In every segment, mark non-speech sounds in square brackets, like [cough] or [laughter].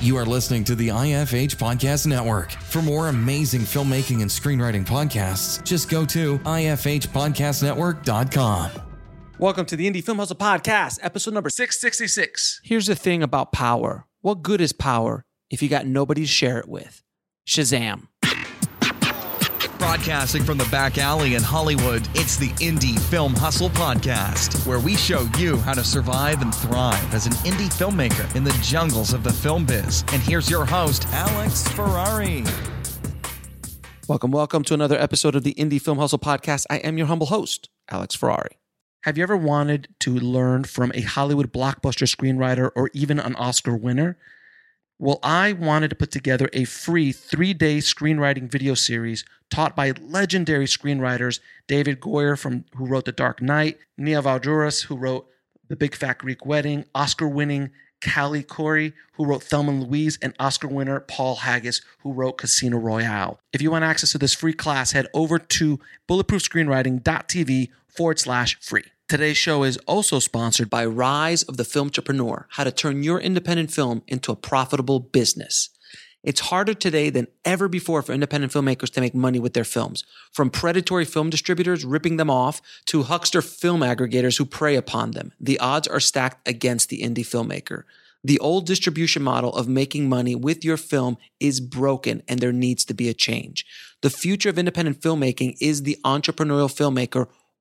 You are listening to the IFH Podcast Network. For more amazing filmmaking and screenwriting podcasts, just go to ifhpodcastnetwork.com. Welcome to the Indie Film Hustle Podcast, episode number 666. Here's the thing about power. What good is power if you got nobody to share it with? Shazam. Broadcasting from the back alley in Hollywood, it's the Indie Film Hustle Podcast, where we show you how to survive and thrive as an indie filmmaker in the jungles of the film biz. And here's your host, Alex Ferrari. Welcome, welcome to another episode of the Indie Film Hustle Podcast. I am your humble host, Alex Ferrari. Have you ever wanted to learn from a Hollywood blockbuster screenwriter or even an Oscar winner? Well, I wanted to put together a free three day screenwriting video series taught by legendary screenwriters David Goyer, from, who wrote The Dark Knight, Nia Vardalos, who wrote The Big Fat Greek Wedding, Oscar winning Callie Khouri, who wrote Thelma and Louise, and Oscar winner Paul Haggis, who wrote Casino Royale. If you want access to this free class, head over to bulletproofscreenwriting.tv forward slash free. Today's show is also sponsored by Rise of the Film Entrepreneur, how to turn your independent film into a profitable business. It's harder today than ever before for independent filmmakers to make money with their films. From predatory film distributors ripping them off to huckster film aggregators who prey upon them, the odds are stacked against the indie filmmaker. The old distribution model of making money with your film is broken and there needs to be a change. The future of independent filmmaking is the entrepreneurial filmmaker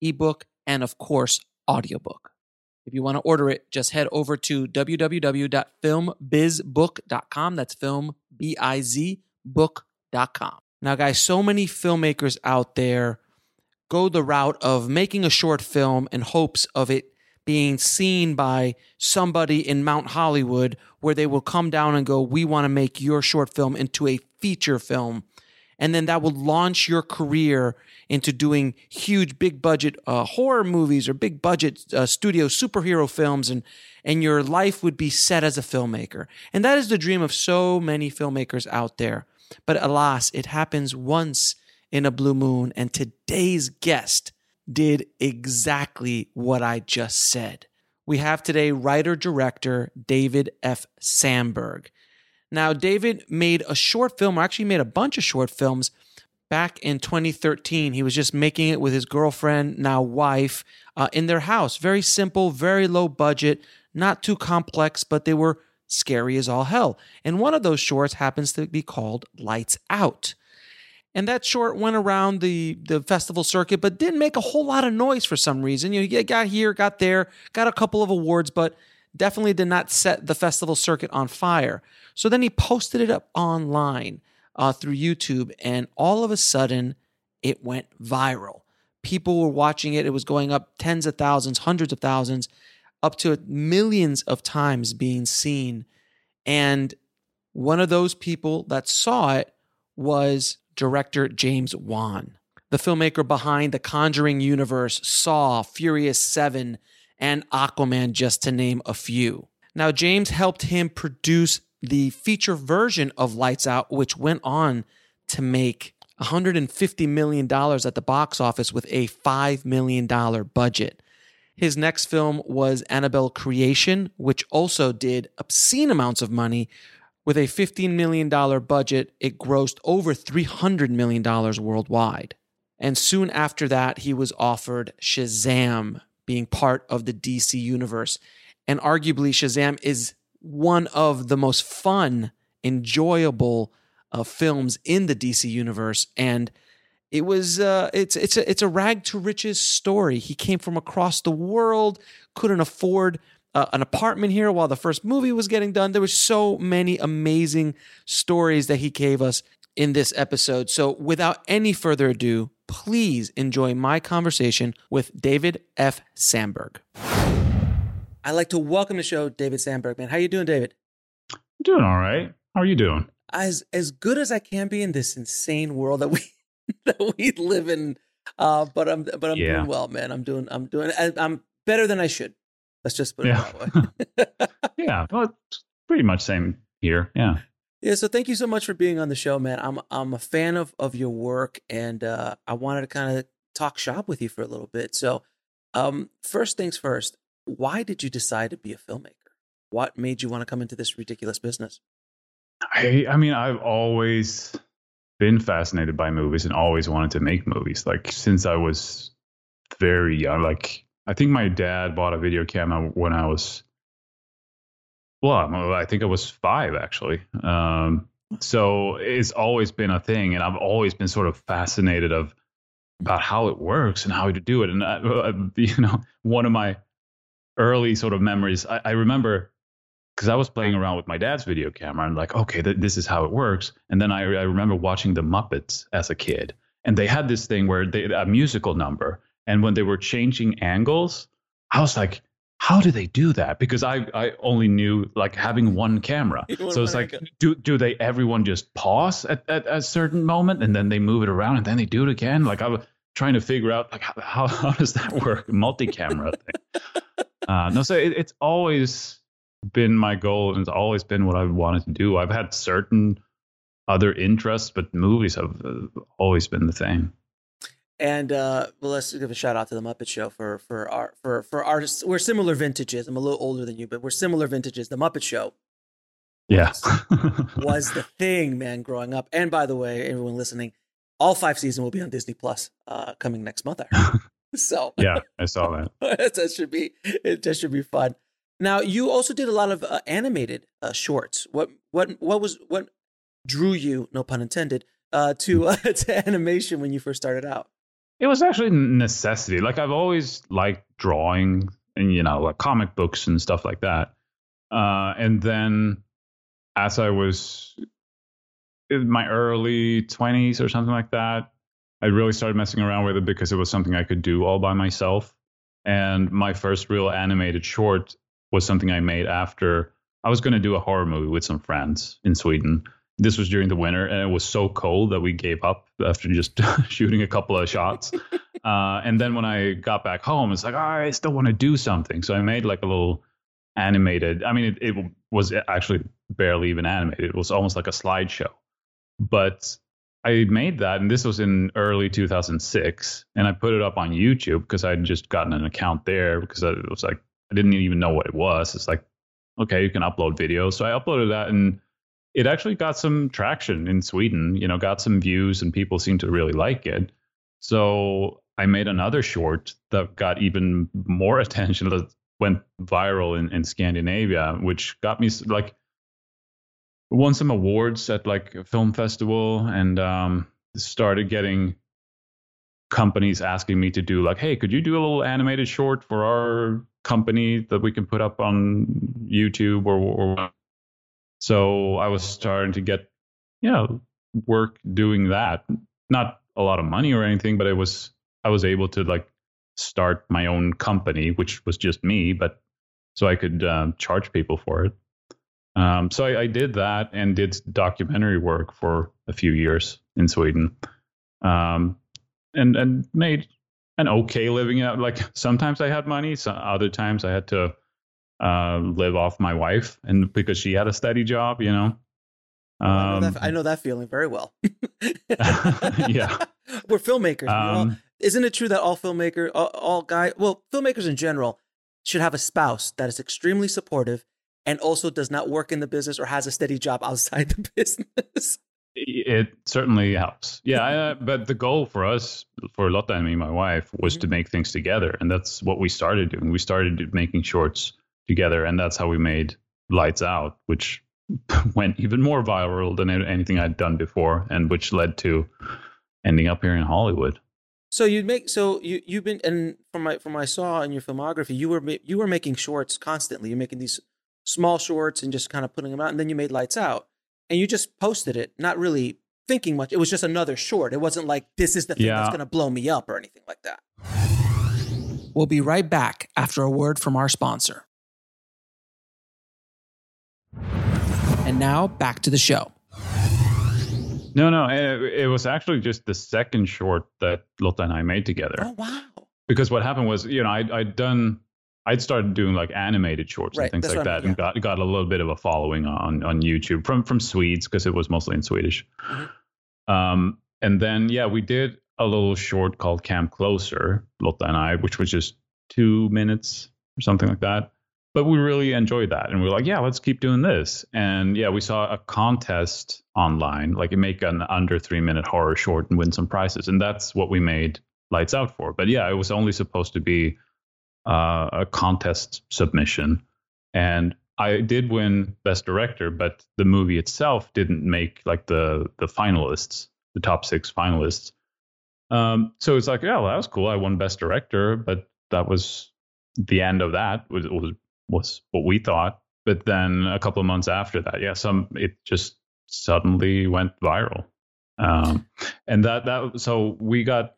ebook, and of course, audiobook. If you want to order it, just head over to www.filmbizbook.com. That's film, B I Z, book.com. Now, guys, so many filmmakers out there go the route of making a short film in hopes of it being seen by somebody in Mount Hollywood, where they will come down and go, We want to make your short film into a feature film and then that will launch your career into doing huge big budget uh, horror movies or big budget uh, studio superhero films and and your life would be set as a filmmaker. And that is the dream of so many filmmakers out there. But alas it happens once in a blue moon and today's guest did exactly what i just said. We have today writer director david f. Sandberg now, David made a short film, or actually made a bunch of short films back in 2013. He was just making it with his girlfriend, now wife, uh, in their house. Very simple, very low budget, not too complex, but they were scary as all hell. And one of those shorts happens to be called Lights Out. And that short went around the, the festival circuit, but didn't make a whole lot of noise for some reason. You know, he got here, got there, got a couple of awards, but definitely did not set the festival circuit on fire. So then he posted it up online uh, through YouTube, and all of a sudden, it went viral. People were watching it. It was going up tens of thousands, hundreds of thousands, up to millions of times being seen. And one of those people that saw it was director James Wan, the filmmaker behind the Conjuring universe, Saw, Furious 7, and Aquaman, just to name a few. Now, James helped him produce the feature version of Lights Out, which went on to make $150 million at the box office with a $5 million budget. His next film was Annabelle Creation, which also did obscene amounts of money. With a $15 million budget, it grossed over $300 million worldwide. And soon after that, he was offered Shazam, being part of the DC universe. And arguably, Shazam is one of the most fun, enjoyable uh, films in the DC universe, and it was uh, it's it's a it's a rag to riches story. He came from across the world, couldn't afford uh, an apartment here while the first movie was getting done. There were so many amazing stories that he gave us in this episode. So, without any further ado, please enjoy my conversation with David F. Sandberg. I'd like to welcome to the show David Sandberg. Man, how you doing, David? I'm Doing all right. How are you doing? As as good as I can be in this insane world that we [laughs] that we live in. Uh, but I'm but I'm Yeah. doing well, man. I'm doing I'm doing I- I'm better than I should. Let's just put it Yeah. that way. [laughs] Yeah, well, pretty much same here. Yeah. Yeah, so thank you so much for being on the show, man. I'm I'm a fan of of your work, and uh, I wanted to kind of talk shop with you for a little bit. So, um, first things first, why did you decide to be a filmmaker? What made you want to come into this ridiculous business? I I mean, I've always been fascinated by movies and always wanted to make movies. Like since I was very young. Like I think my dad bought a video camera when I was well, I think I was five actually. Um, so it's always been a thing, and I've always been sort of fascinated of about how it works and how to do it. And I, uh, [laughs] you know, one of my early sort of memories, I, I remember because I was playing around with my dad's video camera and like, okay, th- this is how it works. And then I, I remember watching the Muppets as a kid, and they had this thing where they a musical number, and when they were changing angles, I was like, how do they do that? Because I I only knew like having one camera, [laughs] so it's like, do do they everyone just pause at, at a certain moment and then they move it around and then they do it again? Like I was trying to figure out like how how, [laughs] how does that work? Multi-camera thing. [laughs] Uh, no, so it, it's always been my goal and it's always been what I've wanted to do. I've had certain other interests, but movies have uh, always been the thing. And uh, well, let's give a shout out to the Muppet Show for for our for for our we're similar vintages. I'm a little older than you, but we're similar vintages. The Muppet Show Yeah. was the thing, man, growing up. And by the way, everyone listening, all five seasons will be on Disney Plus uh, coming next month. [laughs] So [laughs] yeah, I saw that. that should be. That should be fun. Now, you also did a lot of uh, animated uh, shorts. What what what was what drew you? No pun intended. Uh, to uh, [laughs] to animation when you first started out. It was actually a necessity. Like I've always liked drawing and you know like comic books and stuff like that. Uh, and then as I was in my early twenties or something like that, I really started messing around with it because it was something I could do all by myself. And my first real animated short was something I made after I was going to do a horror movie with some friends in Sweden. This was during the winter, and it was so cold that we gave up after just [laughs] shooting a couple of shots. [laughs] uh, and then when I got back home, it's like, "Ah, I still want to do something. So I made like a little animated. I mean, it, it was actually barely even animated. It was almost like a slideshow. But I made that, and this was in early 2006, and I put it up on YouTube because I'd just gotten an account there because it was like I didn't even know what it was. It's like, okay, you can upload videos, so I uploaded that, and it actually got some traction in Sweden. You know, got some views, and people seemed to really like it. So I made another short that got even more [laughs] attention that went viral in, in Scandinavia, which got me like won some awards at like a film festival and um, started getting companies asking me to do like, hey, could you do a little animated short for our company that we can put up on YouTube or, or so I was starting to get you know work doing that. Not a lot of money or anything, but it was I was able to like start my own company, which was just me, but so I could um, charge people for it. Um, so I, I did that and did documentary work for a few years in Sweden, um, and and made an okay living out. Like sometimes I had money, so other times I had to uh, live off my wife, and because she had a steady job, you know. I, know Um, that, I know that feeling very well. [laughs] [laughs] Yeah. we're filmmakers. All- um, isn't it true that all filmmaker, all, all guy, well, filmmakers in general should have a spouse that is extremely supportive and also does not work in the business or has a steady job outside the [laughs] business? it certainly helps. Yeah, I, mm-hmm. but the goal for us, for Lotta and me, my wife, was to mm-hmm. make things together, and that's what we started doing. We started making shorts together, and that's how we made Lights Out, which [laughs] went even more viral than anything I'd done before, and which led to ending up here in Hollywood. So you make so you you've been and from my from my saw in your filmography, you were you were making shorts constantly. You're making these small shorts and just kind of putting them out, and then you made Lights Out, and you just posted it, not really thinking much. It was just another short. It wasn't like this is the thing that's going to blow me up or anything like that. We'll be right back after a word from our sponsor. And now back to the show. No, no, it, it was actually just the second short that Lotta and I made together. Oh wow! Because what happened was, you know, I'd, I'd done, I'd started doing like animated shorts Right, and things like I that, mean, and got got a little bit of a following on on YouTube from from Swedes because it was mostly in Swedish. Mm-hmm. Um, and then yeah, we did a little short called Cam Closer, Lotta and I, which was just two minutes or something like that. But we really enjoyed that, and we were like, yeah, let's keep doing this. And yeah, we saw a contest online, like make an under three minute horror short and win some prizes, and that's what we made Lights Out for. But yeah, it was only supposed to be uh, a contest submission, and I did win Best Director, but the movie itself didn't make like the the finalists, the top six finalists. Um, so it's like, yeah, well, that was cool. I won Best Director, but that was the end of that. Was was was what we thought. But then a couple of months after that, yeah, some it just suddenly went viral, um, and that that so we got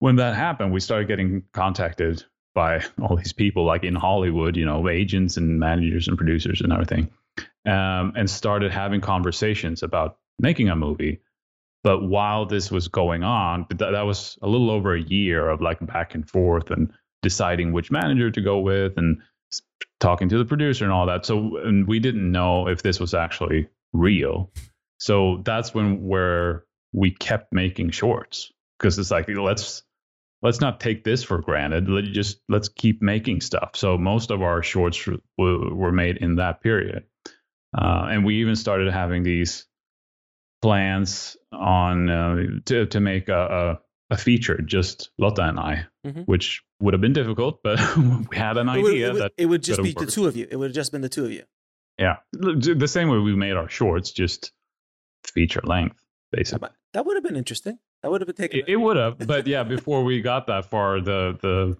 when that happened, we started getting contacted by all these people, like in Hollywood, you know, agents and managers and producers and everything, um, and started having conversations about making a movie. But while this was going on, that, that was a little over a year of like back and forth and deciding which manager to go with and talking to the producer and all that. So and we didn't know if this was actually real. So that's when where we kept making shorts because it's like let's let's not take this for granted. Let just let's keep making stuff. So most of our shorts were, were made in that period, uh, and we even started having these plans on uh, to to make a, a, a feature just Lotta and I, Mhm. which would have been difficult, but [laughs] we had an It would, idea it would- that it would just be the two of you. It would have just been the two of you. yeah, the same way we made our shorts, just feature length, basically. That would have been interesting. That would have been taken. It, it would have, [laughs] but yeah, before we got that far, the the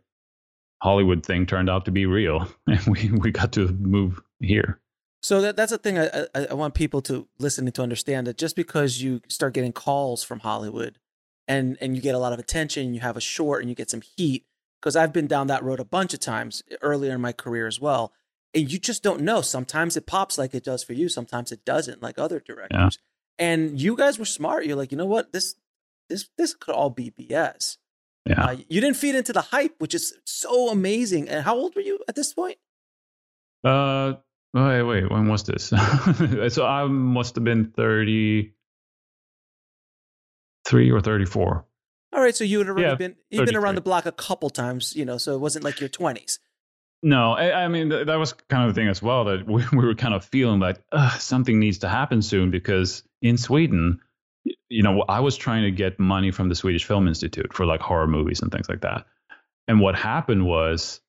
Hollywood thing turned out to be real, [laughs] and we we got to move here. So that that's the thing I, I I want people to listening to understand that just because you start getting calls from Hollywood and and you get a lot of attention, you have a short and you get some heat because I've been down that road a bunch of times earlier in my career as well. And you just don't know. Sometimes it pops like it does for you, sometimes it doesn't, like other directors. And you guys were smart. You're like, you know what? This this this could all be BS. Yeah, Uh, you didn't feed into the hype, which is so amazing. And how old were you at this point? Uh, wait, wait. When was this? [laughs] so I must have been thirty three or thirty four. All right, so you had already Yeah, been you've been around the block a couple times, you know, so it wasn't like your twenties. No, I, I mean th- that was kind of the thing as well that [laughs] we, we were kind of feeling like something needs to happen soon because in Sweden, you know, I was trying to get money from the Swedish Film Institute for like horror movies and things like that, and what happened was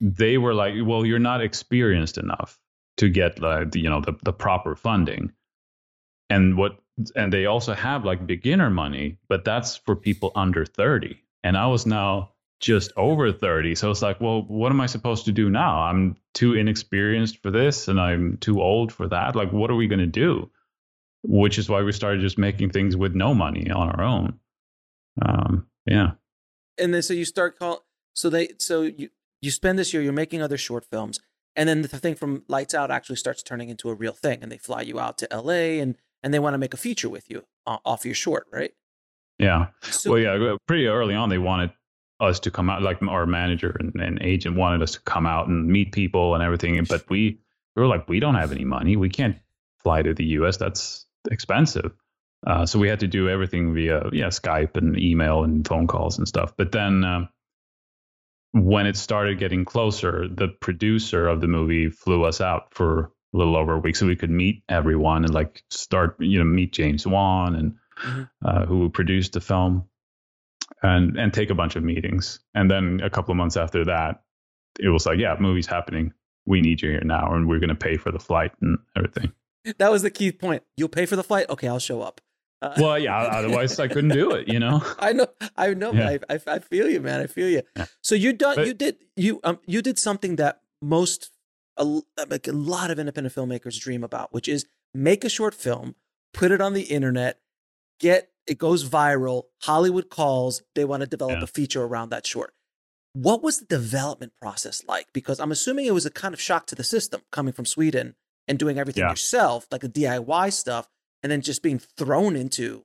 they were like, "Well, you're not experienced enough to get like you know the the proper funding," and what and they also have like beginner money, but that's for people under thirty, and I was now just over 30. So it's like, well, what am I supposed to do now? I'm too inexperienced for this and I'm too old for that. Like, what are we going to do? Which is why we started just making things with no money on our own. Um, yeah. And then so you start call so they so you you spend this year, you're making other short films, and then the thing from Lights Out actually starts turning into a real thing, and they fly you out to LA and and they want to make a feature with you uh, off your short, right? Yeah. So well, yeah, pretty early on, they wanted us to come out, like our manager and, and agent wanted us to come out and meet people and everything. But we, we were like, we don't have any money. We can't fly to the US. That's expensive. Uh, so we had to do everything via yeah Skype and email and phone calls and stuff. But then um, when it started getting closer, the producer of the movie flew us out for a little over a week so we could meet everyone and like start you know meet James Wan and Mhm. uh, who produced the film and and take a bunch of meetings. And then a couple of months after that, it was like, yeah, movie's happening. We need you here now, and we're going to pay for the flight and everything. That was the key point. You'll pay for the flight. Okay, I'll show up. Uh, Well, yeah, [laughs] otherwise I couldn't do it, you know. I know, I know, Yeah. I, I, feel you, man. I feel you. Yeah. So you done, But- you did, you um, you did something that most, a, l- like a lot of independent filmmakers dream about, which is make a short film, put it on the internet, get it goes viral. Hollywood calls, they want to develop Yeah. a feature around that short. What was the development process like? Because I'm assuming it was a kind of shock to the system coming from Sweden and doing everything Yeah. yourself, like the DIY stuff, and then just being thrown into,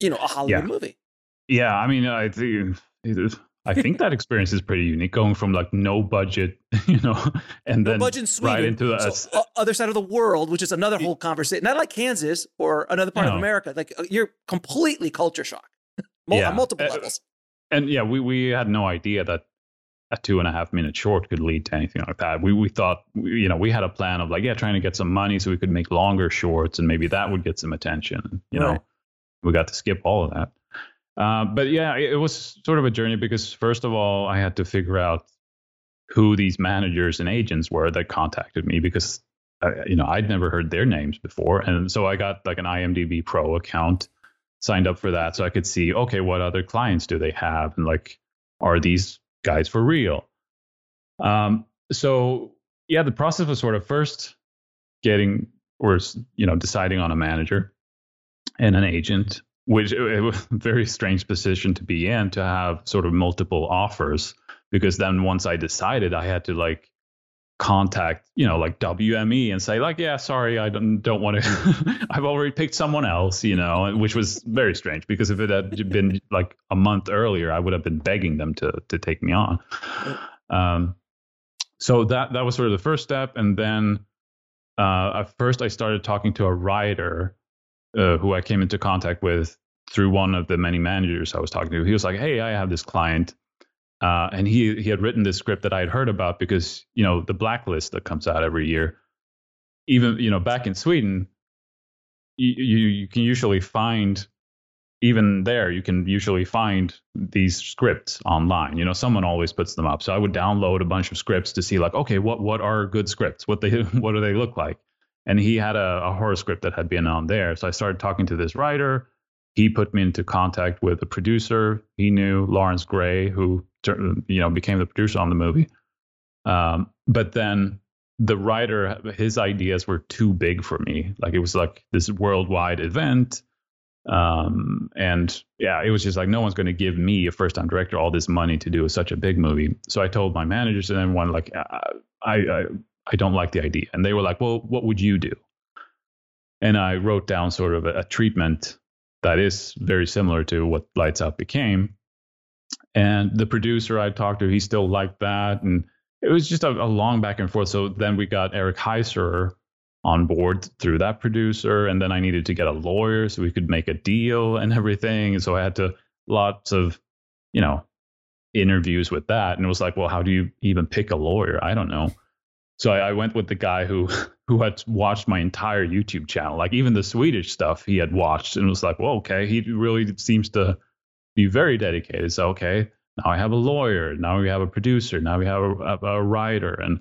you know, a Hollywood Yeah. movie. Yeah, I mean, I think I think that experience is pretty unique, going from like no budget, [laughs] you know, and No then budget in Sweden. right into the so, other side of the world, which is another whole conversation. Not like Kansas or another part of. America. Like uh, you're completely culture shock, [laughs] Yeah. on multiple Uh, levels. and yeah, we we had no idea that a two and a half minute short could lead to anything like that. We we thought we- you know we had a plan of like yeah, trying to get some money so we could make longer shorts and maybe that would get some attention. You Right. know, we got to skip all of that. Uh, but yeah, it, it was sort of a journey because first of all, I had to figure out who these managers and agents were that contacted me because uh, you know I'd never heard their names before, and so I got like an IMDb Pro account, signed up for that, so I could see okay, what other clients do they have, and like are these guys for real? Um, so yeah, the process was sort of first getting or you know deciding on a manager and an agent, which it was a very strange position to be in to have sort of multiple offers because then once I decided, I had to like contact you know like WME and say like yeah sorry I don't don't want to [laughs] I've already picked someone else you know which was very strange because if it had been like a month earlier I would have been begging them to to take me on. Um so that that was sort of the first step. And then uh at first I started talking to a writer uh, who I came into contact with through one of the many managers I was talking to. He was like hey I have this client uh, and he he had written this script that I had heard about because you know the blacklist that comes out every year. Even you know back in Sweden, you you, you can usually find even there you can usually find these scripts online. You know someone always puts them up. So I would download a bunch of scripts to see like okay what what are good scripts? What they [laughs] what do they look like? And he had a, a horror script that had been on there. So I started talking to this writer he put me into contact with a producer. He knew Lawrence Grey who you know became the producer on the movie. Um, but then the writer his ideas were too big for me. Like it was like this worldwide event. Um, and yeah it was just like no one's going to give me a first time director all this money to do such a big movie. So i told my managers and everyone like i i i don't like the idea. And they were like well what would you do? And i wrote down sort of a, a treatment that is very similar to what Lights Out became. And the producer I talked to, he still liked that. And it was just a, a long back and forth. So then we got Eric Heisserer on board through that producer. And then I needed to get a lawyer so we could make a deal and everything. And so I had to lots of, you know, interviews with that. And it was like, well, how do you even pick a lawyer? I don't know. So I, I went with the guy who [laughs] who had watched my entire YouTube channel, like even the Swedish stuff he had watched, and was like, well, okay, he really seems to be very dedicated. So okay, now I have a lawyer, now we have a producer, now we have a, a, writer, and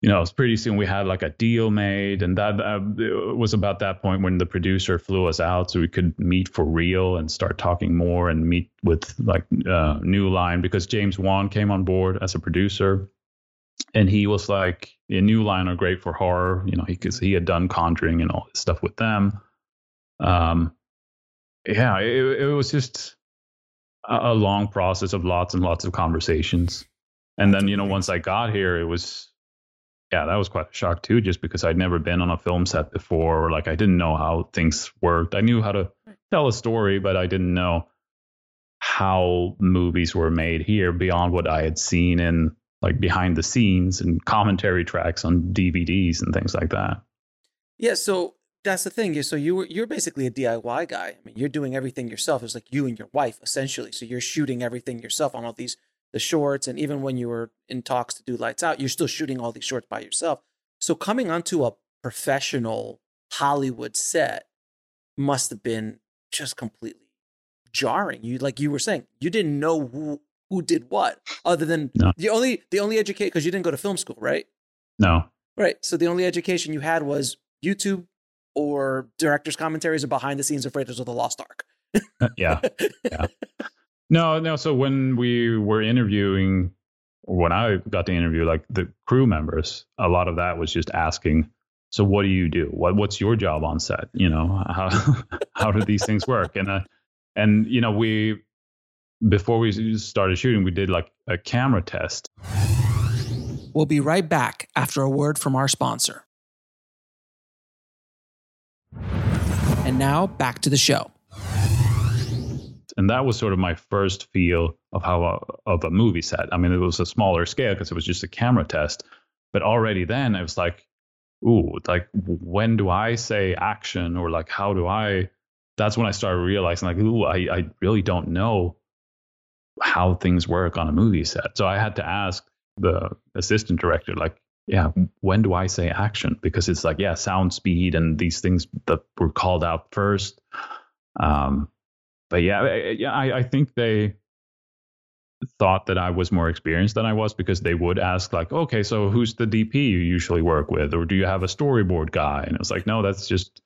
you know, it's pretty soon we had like a deal made, and that uh, was about that point when the producer flew us out so we could meet for real and start talking more and meet with like uh, New Line because James Wan came on board as a producer and he was like, "A New Line are great for horror, you know, because he, had done Conjuring and all this stuff with them." Um, yeah, it, it was just a, a long process of lots and lots of conversations, and then you know, once I got here, it was, yeah, that was quite a shock too, just because I'd never been on a film set before, or like I didn't know how things worked. I knew how to tell a story, but I didn't know how movies were made here beyond what I had seen in like behind the scenes and commentary tracks on DVDs and things like that. Yeah, so that's the thing. So you were you're basically a DIY guy. I mean, you're doing everything yourself. It's like you and your wife essentially. So you're shooting everything yourself on all these the shorts, and even when you were in talks to do lights out, you're still shooting all these shorts by yourself. So coming onto a professional Hollywood set must have been just completely jarring. You like you were saying, you didn't know who who did what other than No. the only the only educate because you didn't go to film school, right? No, Right. So the only education you had was YouTube or director's commentaries or behind the scenes of Raiders of the Lost Ark. yeah, yeah. [laughs] No, no. So when we were interviewing, when I got to interview, like the crew members, a lot of that was just asking, "So what do you do? What What's your job on set? You know, how [laughs] how do these things work?" And uh, and you know, we before we started shooting, we did like a camera test. We'll be right back after a word from our sponsor. And now back to the show. And that was sort of my first feel of how a, of a movie set. I mean, it was a smaller scale because it was just a camera test, but already then I was like, ooh, like when do I say action or like how do I? That's when I started realizing like, ooh, I, I really don't know how things work on a movie set. So I had to ask the assistant director, like, yeah, when do I say action? Because it's like, yeah, sound speed and these things that were called out first. Um, but yeah, yeah, I, I think they thought that I was more experienced than I was because they would ask like, okay, so who's the DP you usually work with, or do you have a storyboard guy? And it was like, no, that's just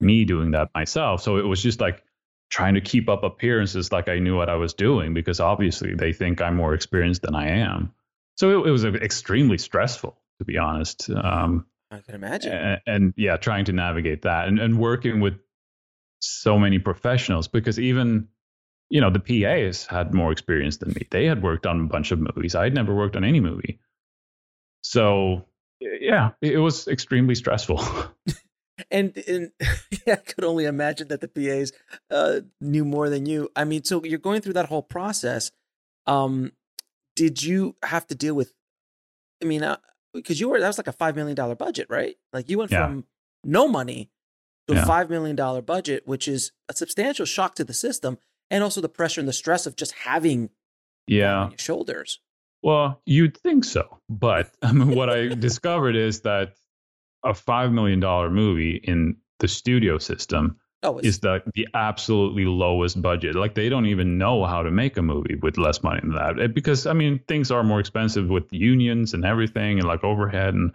me doing that myself. So it was just like trying to keep up appearances like I knew what I was doing because obviously they think I'm more experienced than I am. So it, it was extremely stressful, to be honest. Um, I can imagine. And, and, yeah, trying to navigate that and, and working with so many professionals because even you know, the PAs had more experience than me. They had worked on a bunch of movies. I had never worked on any movie. So, yeah, it was extremely stressful. [laughs] and, and [laughs] yeah, I could only imagine that the PAs uh, knew more than you. I mean, so you're going through that whole process. Um, did you have to deal with? I mean, because uh, you were that was like a five million dollar budget, right? Like you went yeah. from no money to yeah. a five million dollar budget, which is a substantial shock to the system and also the pressure and the stress of just having yeah your shoulders. Well, you'd think so, but [laughs] I mean, what I [laughs] discovered is that a five million dollar movie in the studio system oh, is the the absolutely lowest budget. Like they don't even know how to make a movie with less money than that, because I mean things are more expensive with unions and everything, and like overhead, and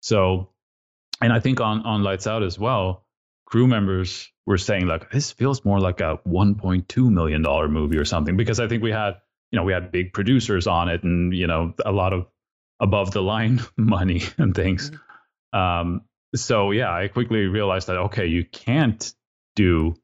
so. And I think on on Lights Out as well, crew members were saying like this feels more like a 1.2 million dollar movie or something because I think we had you know we had big producers on it and you know a lot of above the line [laughs] money and things. Mm-hmm. Um, so yeah, I quickly realized that okay, you can't do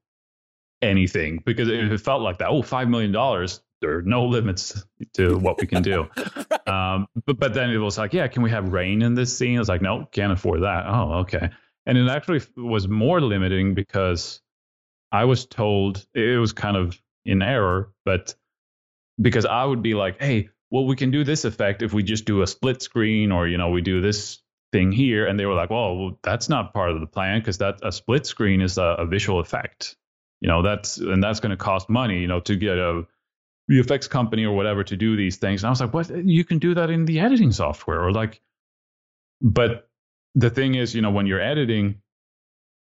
anything because it felt like that. Oh, five million dollars. There are no limits to what we can do. [laughs] right. um, but but then it was like, yeah, can we have rain in this scene? I was like, no, can't afford that. Oh, okay. And it actually was more limiting because I was told it was kind of in error, but because I would be like, hey, well, we can do this effect if we just do a split screen or, you know, we do this thing here. And they were like, well, that's not part of the plan because that a split screen is a, a visual effect. You know, that's and that's going to cost money, you know, to get a VFX company or whatever to do these things. And I was like, what? You can do that in the editing software or like, but the thing is, you know, when you're editing,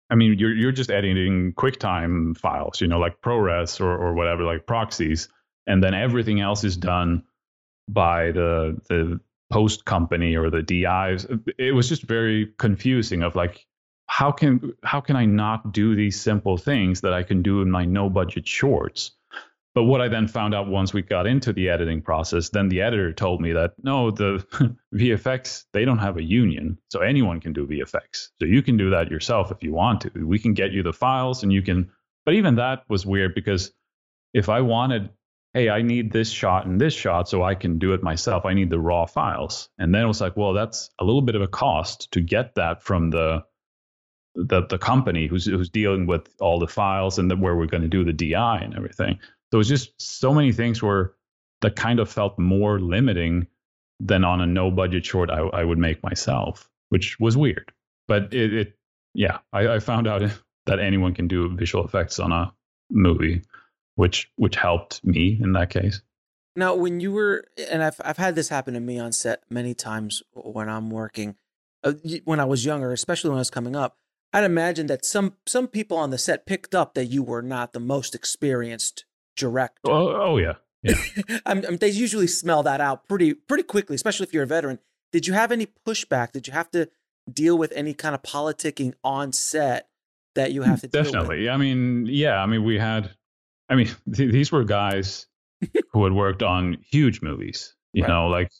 I mean, you're you're just editing QuickTime files, you know, like ProRes or or whatever, like proxies, and then everything else is done by the the post company or the DIs. It was just very confusing. Of like, how can how can I not do these simple things that I can do in my no budget shorts? But what I then found out once we got into the editing process, then the editor told me that no, the [laughs] VFX, they don't have a union. So anyone can do VFX. So you can do that yourself if you want to. We can get you the files and you can. But even that was weird because if I wanted, hey, I need this shot and this shot so I can do it myself, I need the raw files. And then it was like, well, that's a little bit of a cost to get that from the the, the company who's who's dealing with all the files and the, where we're going to do the DI and everything there was just so many things where that kind of felt more limiting than on a no budget short I, I would make myself, which was weird. But it, it yeah, I, I, found out [laughs] that anyone can do visual effects on a movie, which which helped me in that case. Now, when you were, and I've I've had this happen to me on set many times when I'm working, uh, when I was younger, especially when I was coming up. I'd imagine that some some people on the set picked up that you were not the most experienced director. Oh, oh yeah, yeah. [laughs] I'm, I'm, they usually smell that out pretty pretty quickly, especially if you're a veteran. Did you have any pushback? Did you have to deal with any kind of politicking on set that you have to definitely? I mean, yeah. I mean, we had. I mean, [laughs] th- these were guys [laughs] who had worked on huge movies. You right. know, like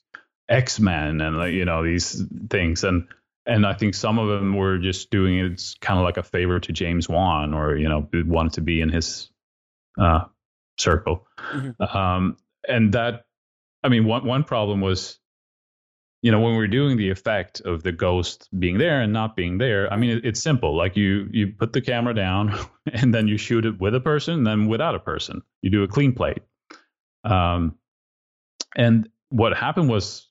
X Men and like you know these things and and I think some of them were just doing it kind of like a favor to James Wan, or you know, wanted to be in his uh, circle. Mm-hmm. Um, and that, I mean, one one problem was you know, when we're doing the effect of the ghost being there and not being there, I mean, it, it's simple. Like you you put the camera down [laughs] and then you shoot it with a person, and then without a person. You do a clean plate. Um, and what happened was,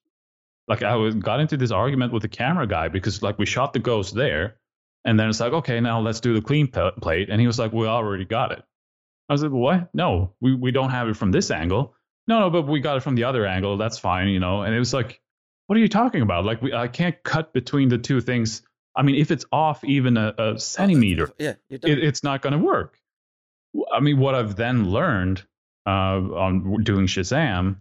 like, I was, got into this argument with the camera guy because, like, we shot the ghost there, and then it's like, okay, now let's do the clean plate, and he was like, we already got it. I was like, what? No, we we don't have it from this angle. No, no, but we got it from the other angle. That's fine, you know. And it was like, what are you talking about? Like, we, I can't cut between the two things. I mean, if it's off even a, a centimeter, yeah, it, it's not going to work. I mean, what I've then learned uh, on doing Shazam,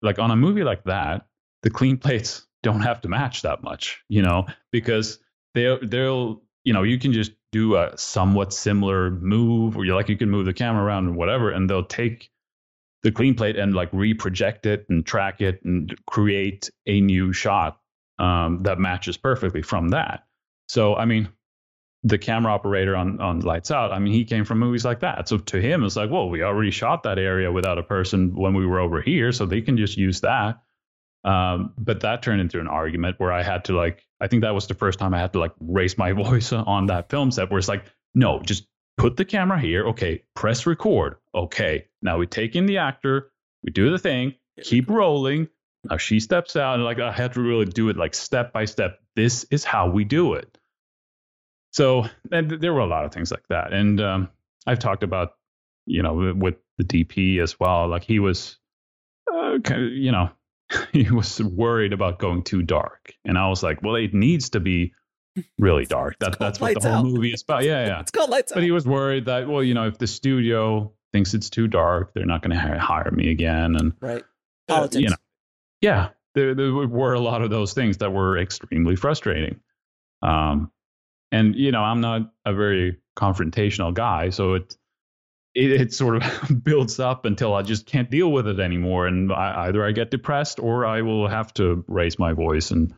like on a movie like that, the clean plates don't have to match that much, you know, because they they'll you know you can just do a somewhat similar move, or you like you can move the camera around and whatever, and they'll take the clean plate and like reproject it and track it and create a new shot um, that matches perfectly from that. So I mean, the camera operator on on Lights Out, I mean, he came from movies like that. So to him, it's like, well, we already shot that area without a person when we were over here, so they can just use that. Um, but that turned into an argument where I had to like, I think that was the first time I had to like raise my [laughs] voice on that film set, where it's like, no, just put the camera here. Okay, press record. Okay, now we take in the actor, we do the thing, keep rolling. Now she steps out, and like I had to really do it like step by step. This is how we do it. So and there were a lot of things like that, and um, I've talked about you know with the DP as well. Like he was, uh, kind of, you know, [laughs] he was worried about going too dark, and I was like, well, it needs to be really dark. That, that's what the whole out. movie is about. Yeah, yeah. it's called Lights But out. he was worried that, well, you know, if the studio thinks it's too dark, they're not going to hire me again. And right, politics. Uh, you know, yeah, there, there were a lot of those things that were extremely frustrating. Um, and you know, I'm not a very confrontational guy, so it it, it sort of [laughs] builds up until I just can't deal with it anymore, and I, either I get depressed or I will have to raise my voice and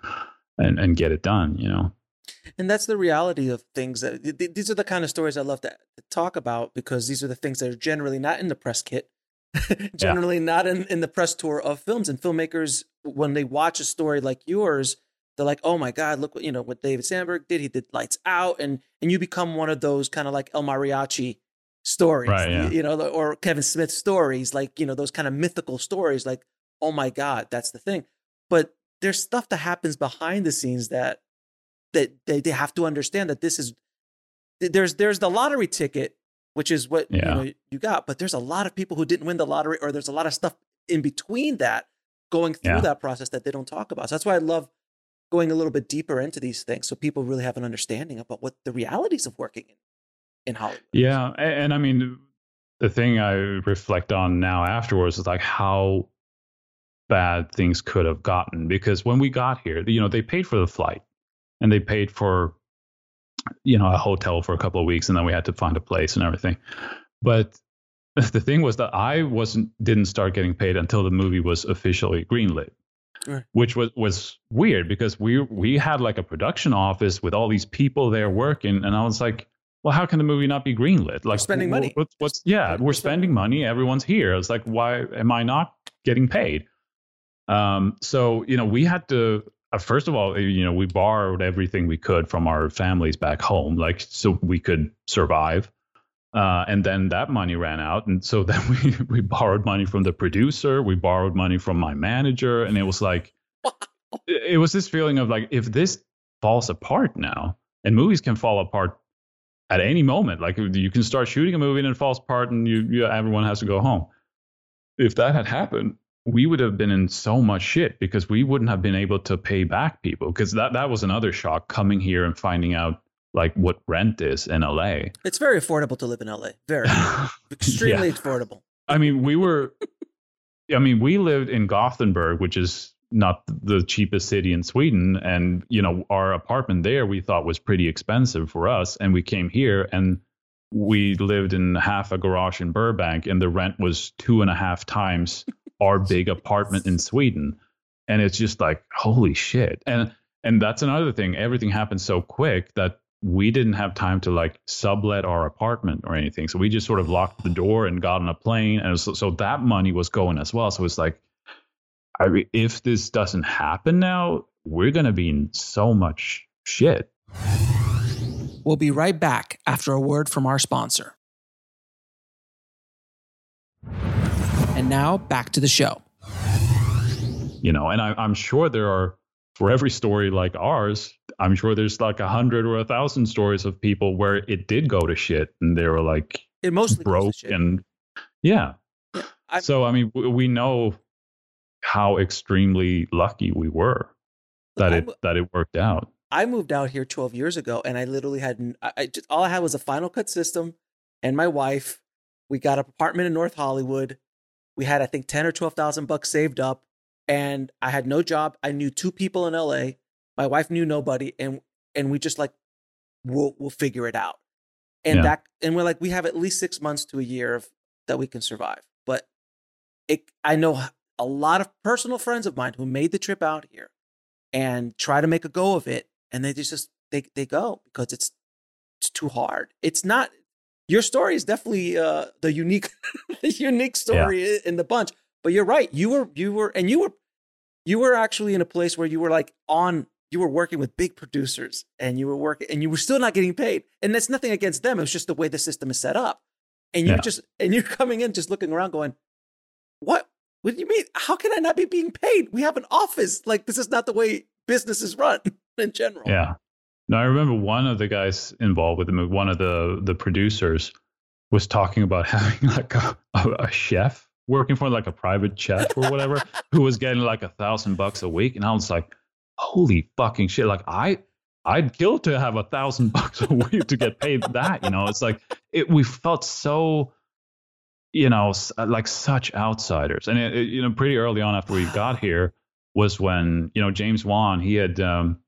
and and get it done. You know and that's the reality of things that these are the kind of stories I love to, talk about because these are the things that are generally not in the press kit, [laughs] generally yeah. not in, in the press tour of films. And filmmakers, when they watch a story like yours, they're like, "Oh my God, look what you know what David Sandberg did. He did Lights Out," and and you become one of those kind of like El Mariachi stories, right, yeah. you know, or Kevin Smith stories, like you know those kind of mythical stories. Like, oh my God, that's the thing. But there's stuff that happens behind the scenes that that they, they have to understand that this is there's there's the lottery ticket which is what yeah. you know you got but there's a lot of people who didn't win the lottery or there's a lot of stuff in between that going through yeah. that process that they don't talk about so that's why i love going a little bit deeper into these things so people really have an understanding about what the realities of working in, in hollywood yeah and, and i mean the thing i reflect on now afterwards is like how bad things could have gotten because when we got here you know they paid for the flight and they paid for you know a hotel for a couple of weeks and then we had to find a place and everything. But [laughs] the thing was that i wasn't didn't start getting paid until the movie was officially greenlit right. which was was weird because we we had like a production office with all these people there working and i was like well how can the movie not be greenlit? Like we're spending money. what's, what's yeah we're spending money. Everyone's here. It's like why am i not getting paid? Um so you know we had to first of all, you know, we borrowed everything we could from our families back home, like so we could survive. Uh, and then that money ran out, and so [laughs] then we we borrowed money from the producer, we borrowed money from my manager, and it was like, [laughs] it was this feeling of like, if this falls apart now, and movies can fall apart at any moment, like you can start shooting a movie and it falls apart, and you, you everyone has to go home. If that had happened, we would have been in so much shit because we wouldn't have been able to pay back people because that that was another shock coming here and finding out like what rent is in LA. It's very affordable to live in LA. Very [laughs] extremely yeah. affordable. I mean, we were I mean, we lived in Gothenburg, which is not the cheapest city in Sweden and you know, our apartment there we thought was pretty expensive for us and we came here and we lived in half a garage in Burbank and the rent was two and a half times our big apartment in Sweden. And it's just like, holy shit. And and that's another thing. Everything happened so quick that we didn't have time to like sublet our apartment or anything. So we just sort of locked the door and got on a plane. And so, so that money was going as well. So it's like, I if this doesn't happen now, we're going to be in so much shit. We'll be right back after a word from our sponsor. And now back to the show. You know, and I, I'm sure there are, for every story like ours, I'm sure there's like a hundred or a thousand stories of people where it did go to shit and they were like It mostly goes broke and yeah. I- so I mean, we, we know how extremely lucky we were that I it that it worked out. I moved out here 12 years ago and I literally had n- I, I just all I had was a Final Cut system and my wife. We got an apartment in North Hollywood. We had I think 10 or 12,000 bucks saved up and I had no job. I knew two people in LA. My wife knew nobody and and we just like we'll we'll figure it out. And Yeah. that and we're like we have at least 6 months to a year of that we can survive. But it I know a lot of personal friends of mine who made the trip out here and try to make a go of it and they just, just they they go because it's it's too hard it's not your story is definitely uh the unique [laughs] the unique story in the bunch. But you're right you were you were and you were you were actually in a place where you were like on you were working with big producers and you were working and you were still not getting paid. And that's nothing against them it was just the way the system is set up. And you're Yeah. just and you're coming in just looking around going what? What do you mean? How can i not be being paid? We have an office. Like this is not the way business is run [laughs] in general. Yeah. No, I remember one of the guys involved with the movie, one of the the producers, was talking about [laughs] having like a, a, a chef working for like a private chef or whatever, [laughs] who was getting like a thousand bucks a week, and I was like, holy fucking shit! Like I. I'd kill to have a thousand [laughs] bucks a week to get paid that. You know, it's like it. We felt so, you know, like such outsiders. And it, it, you know, pretty early on after we got here was when you know James Wan he had um,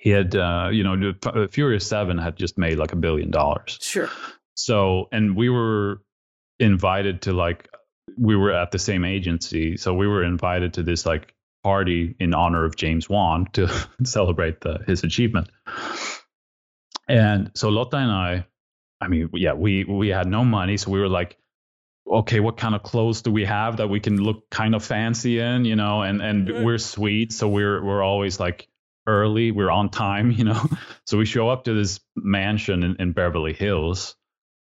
he had uh, you know F- Furious Seven had just made like a billion dollars. sure So and we were invited to like we were at the same agency, so we were invited to this like party in honor of James Wan to [laughs] celebrate the, his achievement. And so Lotta and I, I mean, yeah, we we had no money, so we were like, okay, what kind of clothes do we have that we can look kind of fancy in, you know? And and Right. we're sweet, so we're we're always like early, we're on time, [laughs] you know. So we show up to this mansion in, in Beverly Hills,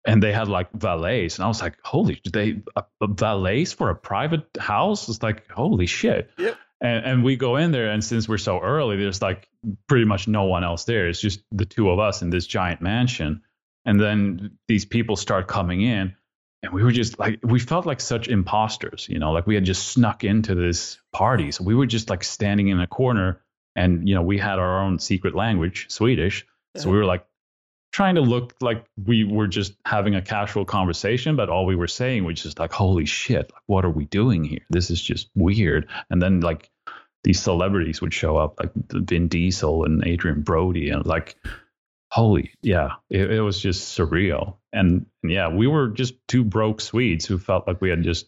and they had like valets, and I was like, holy, they a, a valets for a private house? It's like holy shit. Yep. And, and we go in there, and since we're so early, there's like pretty much no one else there. It's just the two of us in this giant mansion. And then these people start coming in, and we were just like, we felt like such imposters, you know, like we had just snuck into this party. So we were just like standing in a corner, and you know, we had our own secret language, Swedish. So we were like trying to look like we were just having a casual conversation, but all we were saying was just like, holy shit, like, what are we doing here? This is just weird. And then like these celebrities would show up, like Vin Diesel and Adrien Brody, and like, holy, yeah, it, it was just surreal. And, and yeah, we were just two broke Swedes who felt like we had just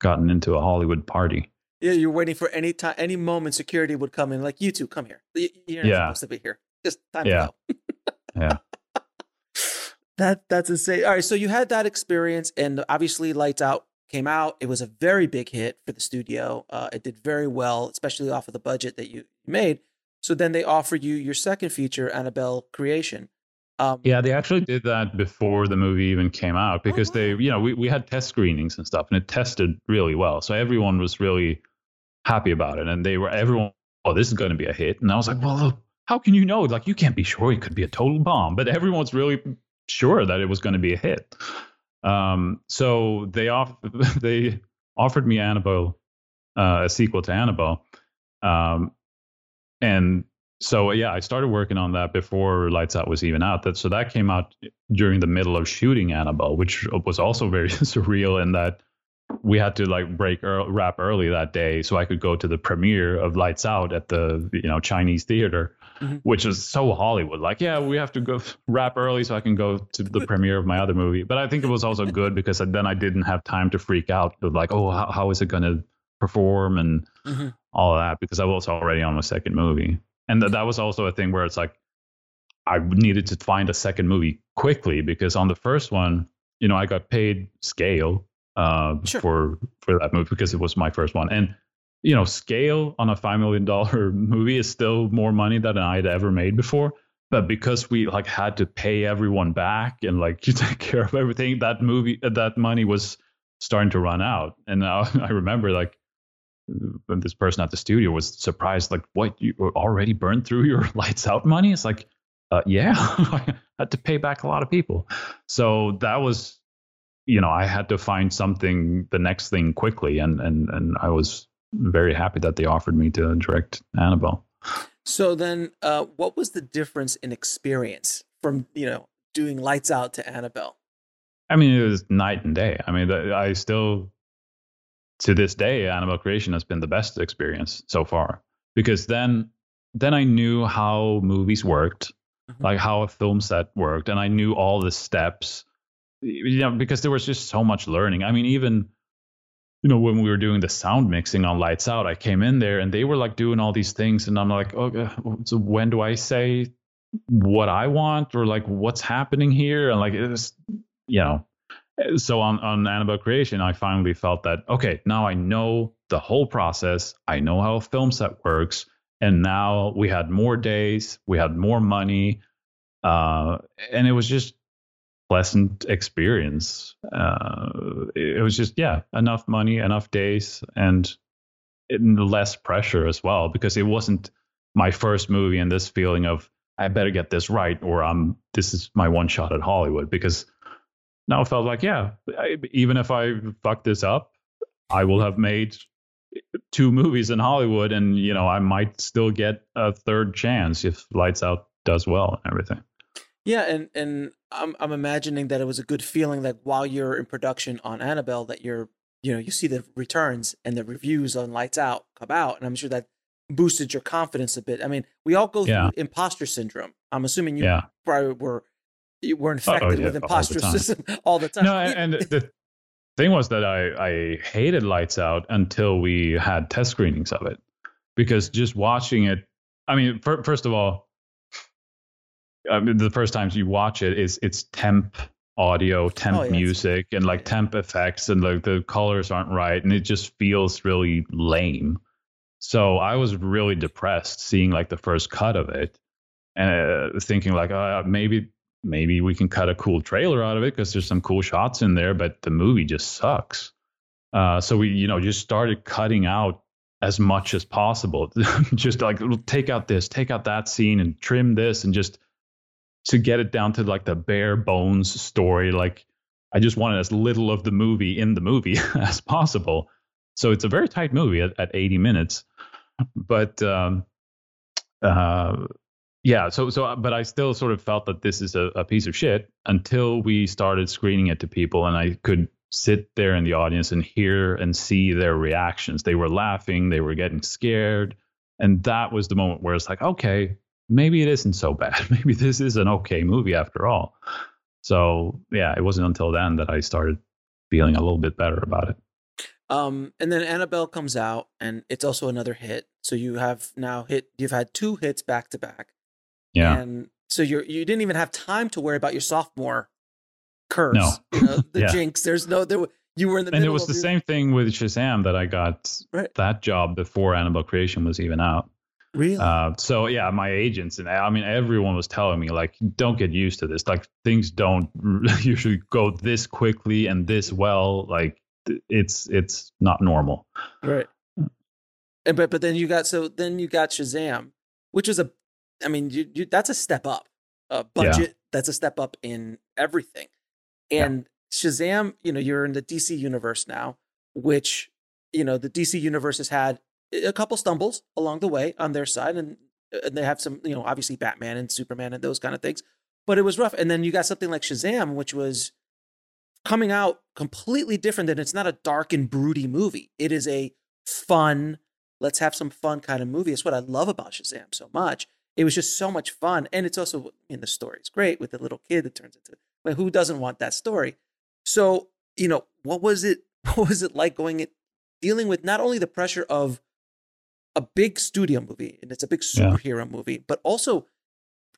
gotten into a Hollywood party. Yeah, you're waiting for any time, any moment security would come in. Like you two, come here. You're not Yeah. supposed to be here. Just time Yeah. to go. [laughs] Yeah. That that's insane. All right, so you had that experience, and obviously, Lights Out came out. It was a very big hit for the studio. Uh, it did very well, especially off of the budget that you made. So then they offered you your second feature, Annabelle Creation. Um, Yeah, they actually did that before the movie even came out because they, wow. you know, we, we had test screenings and stuff and it tested really well. So everyone was really happy about it. And they were, everyone, oh, this is going to be a hit. And I was like, well, how can you know? Like, you can't be sure it could be a total bomb. But everyone's really sure that it was going to be a hit. Um, so they off, [laughs] they offered me Annabelle, uh, a sequel to Annabelle. Um, and so yeah, I started working on that before Lights Out was even out. That so that came out during the middle of shooting Annabelle, which was also very [laughs] surreal in that we had to like break ear wrap early that day so I could go to the premiere of Lights Out at the you know Chinese theater, Mhm. which is so Hollywood. Like yeah, we have to go wrap early so I can go to the [laughs] premiere of my other movie. But I think it was also good because then I didn't have time to freak out with like oh how, how is it going to perform and Mhm. all of that because I was already on my second movie. And th- that was also a thing where it's like I needed to find a second movie quickly because on the first one, you know, I got paid scale uh, Sure. for for that movie because it was my first one. And you know, scale on a five million dollar [laughs] movie is still more money than I'd ever made before. But because we like had to pay everyone back and like [laughs] you take care of everything, that movie that money was starting to run out. And now [laughs] I remember like when this person at the studio was surprised, like, what you already burned through your lights out money? It's like, uh, yeah, I had to pay back a lot of people. So that was, you know, I had to find something, the next thing quickly, and and and I was very happy that they offered me to direct Annabelle. So then, uh, what was the difference in experience from you know doing Lights Out to Annabelle? I mean, it was night and day. I mean, I still, to this day, Annabelle Creation has been the best experience so far because then, then I knew how movies worked, mm-hmm. like how a film set worked, and I knew all the steps. You know, because there was just so much learning. I mean, even you know, when we were doing the sound mixing on Lights Out, I came in there and they were like doing all these things, and I'm like, okay, so when do I say what I want or like what's happening here? And like it was, you know, so on on Annabelle Creation, I finally felt that okay, now I know the whole process. I know how a film set works, and now we had more days, we had more money, uh, and it was just pleasant experience. Uh, it, was just yeah, enough money, enough days, and less pressure as well because it wasn't my first movie and this feeling of I better get this right or I'm this is my one shot at Hollywood because now it felt like yeah, I, even if I fuck this up, I will have made two movies in Hollywood and you know I might still get a third chance if Lights Out does well and everything. Yeah, and and I'm I'm imagining that it was a good feeling like while you're in production on Annabelle that you're you know you see the returns and the reviews on Lights Out come out, and I'm sure that boosted your confidence a bit. I mean, we all go yeah. through imposter syndrome. I'm assuming you yeah. probably were you were oh, infected oh, yeah, with imposter [laughs] syndrome all the time. No, and the thing was that I I hated Lights Out until we had test screenings of it because just watching it. I mean, first of all, I mean, the first times you watch it is it's temp audio, temp oh, yeah, music, and like temp effects, and like the colors aren't right, and it just feels really lame. So I was really depressed seeing like the first cut of it, and uh, thinking like, uh, maybe maybe we can cut a cool trailer out of it because there's some cool shots in there, but the movie just sucks. Uh, so we, you know, just started cutting out as much as possible. [laughs] just like take out this, take out that scene, and trim this, and just to get it down to like the bare bones story. Like I just wanted as little of the movie in the movie [laughs] as possible. So it's a very tight movie at, at 80 minutes. But um, uh, yeah, so so but I still sort of felt that this is a, a piece of shit until we started screening it to people and I could sit there in the audience and hear and see their reactions. They were laughing, they were getting scared. And that was the moment where it's like, okay, maybe it isn't so bad. [laughs] Maybe this is an okay movie after all. So yeah, it wasn't until then that I started feeling a little bit better about it. Um, and then Annabelle comes out, and it's also another hit. So you have now hit. You've had two hits back to back. Yeah. And so you're you didn't even have time to worry about your sophomore curse. No. You know, [laughs] the yeah. jinx. There's no there. You were in the middle and it was the your... same thing with Shazam that I got right. that job before Annabelle Creation was even out. Really? Uh, so yeah, my agents and I mean everyone was telling me like, don't get used to this. Like things don't [laughs] usually go this quickly and this well. Like it's it's not normal. Right. And but but then you got so then you got Shazam, which is a, I mean you, you that's a step up. Uh, budget yeah. that's a step up in everything. And yeah. Shazam, you know, you're in the DC universe now, which you know the DC universe has had a couple stumbles along the way on their side, and, and they have some, you know, obviously Batman and Superman and those kind of things. But it was rough. And then you got something like Shazam, which was coming out completely different. Than it's not a dark and broody movie. It is a fun, let's have some fun kind of movie. It's what I love about Shazam so much. It was just so much fun, and it's also in the story. It's great with the little kid that turns into. Mean, who doesn't want that story? So you know, what was it? [laughs] What was it like going it, dealing with not only the pressure of a big studio movie and it's a big superhero yeah. movie, but also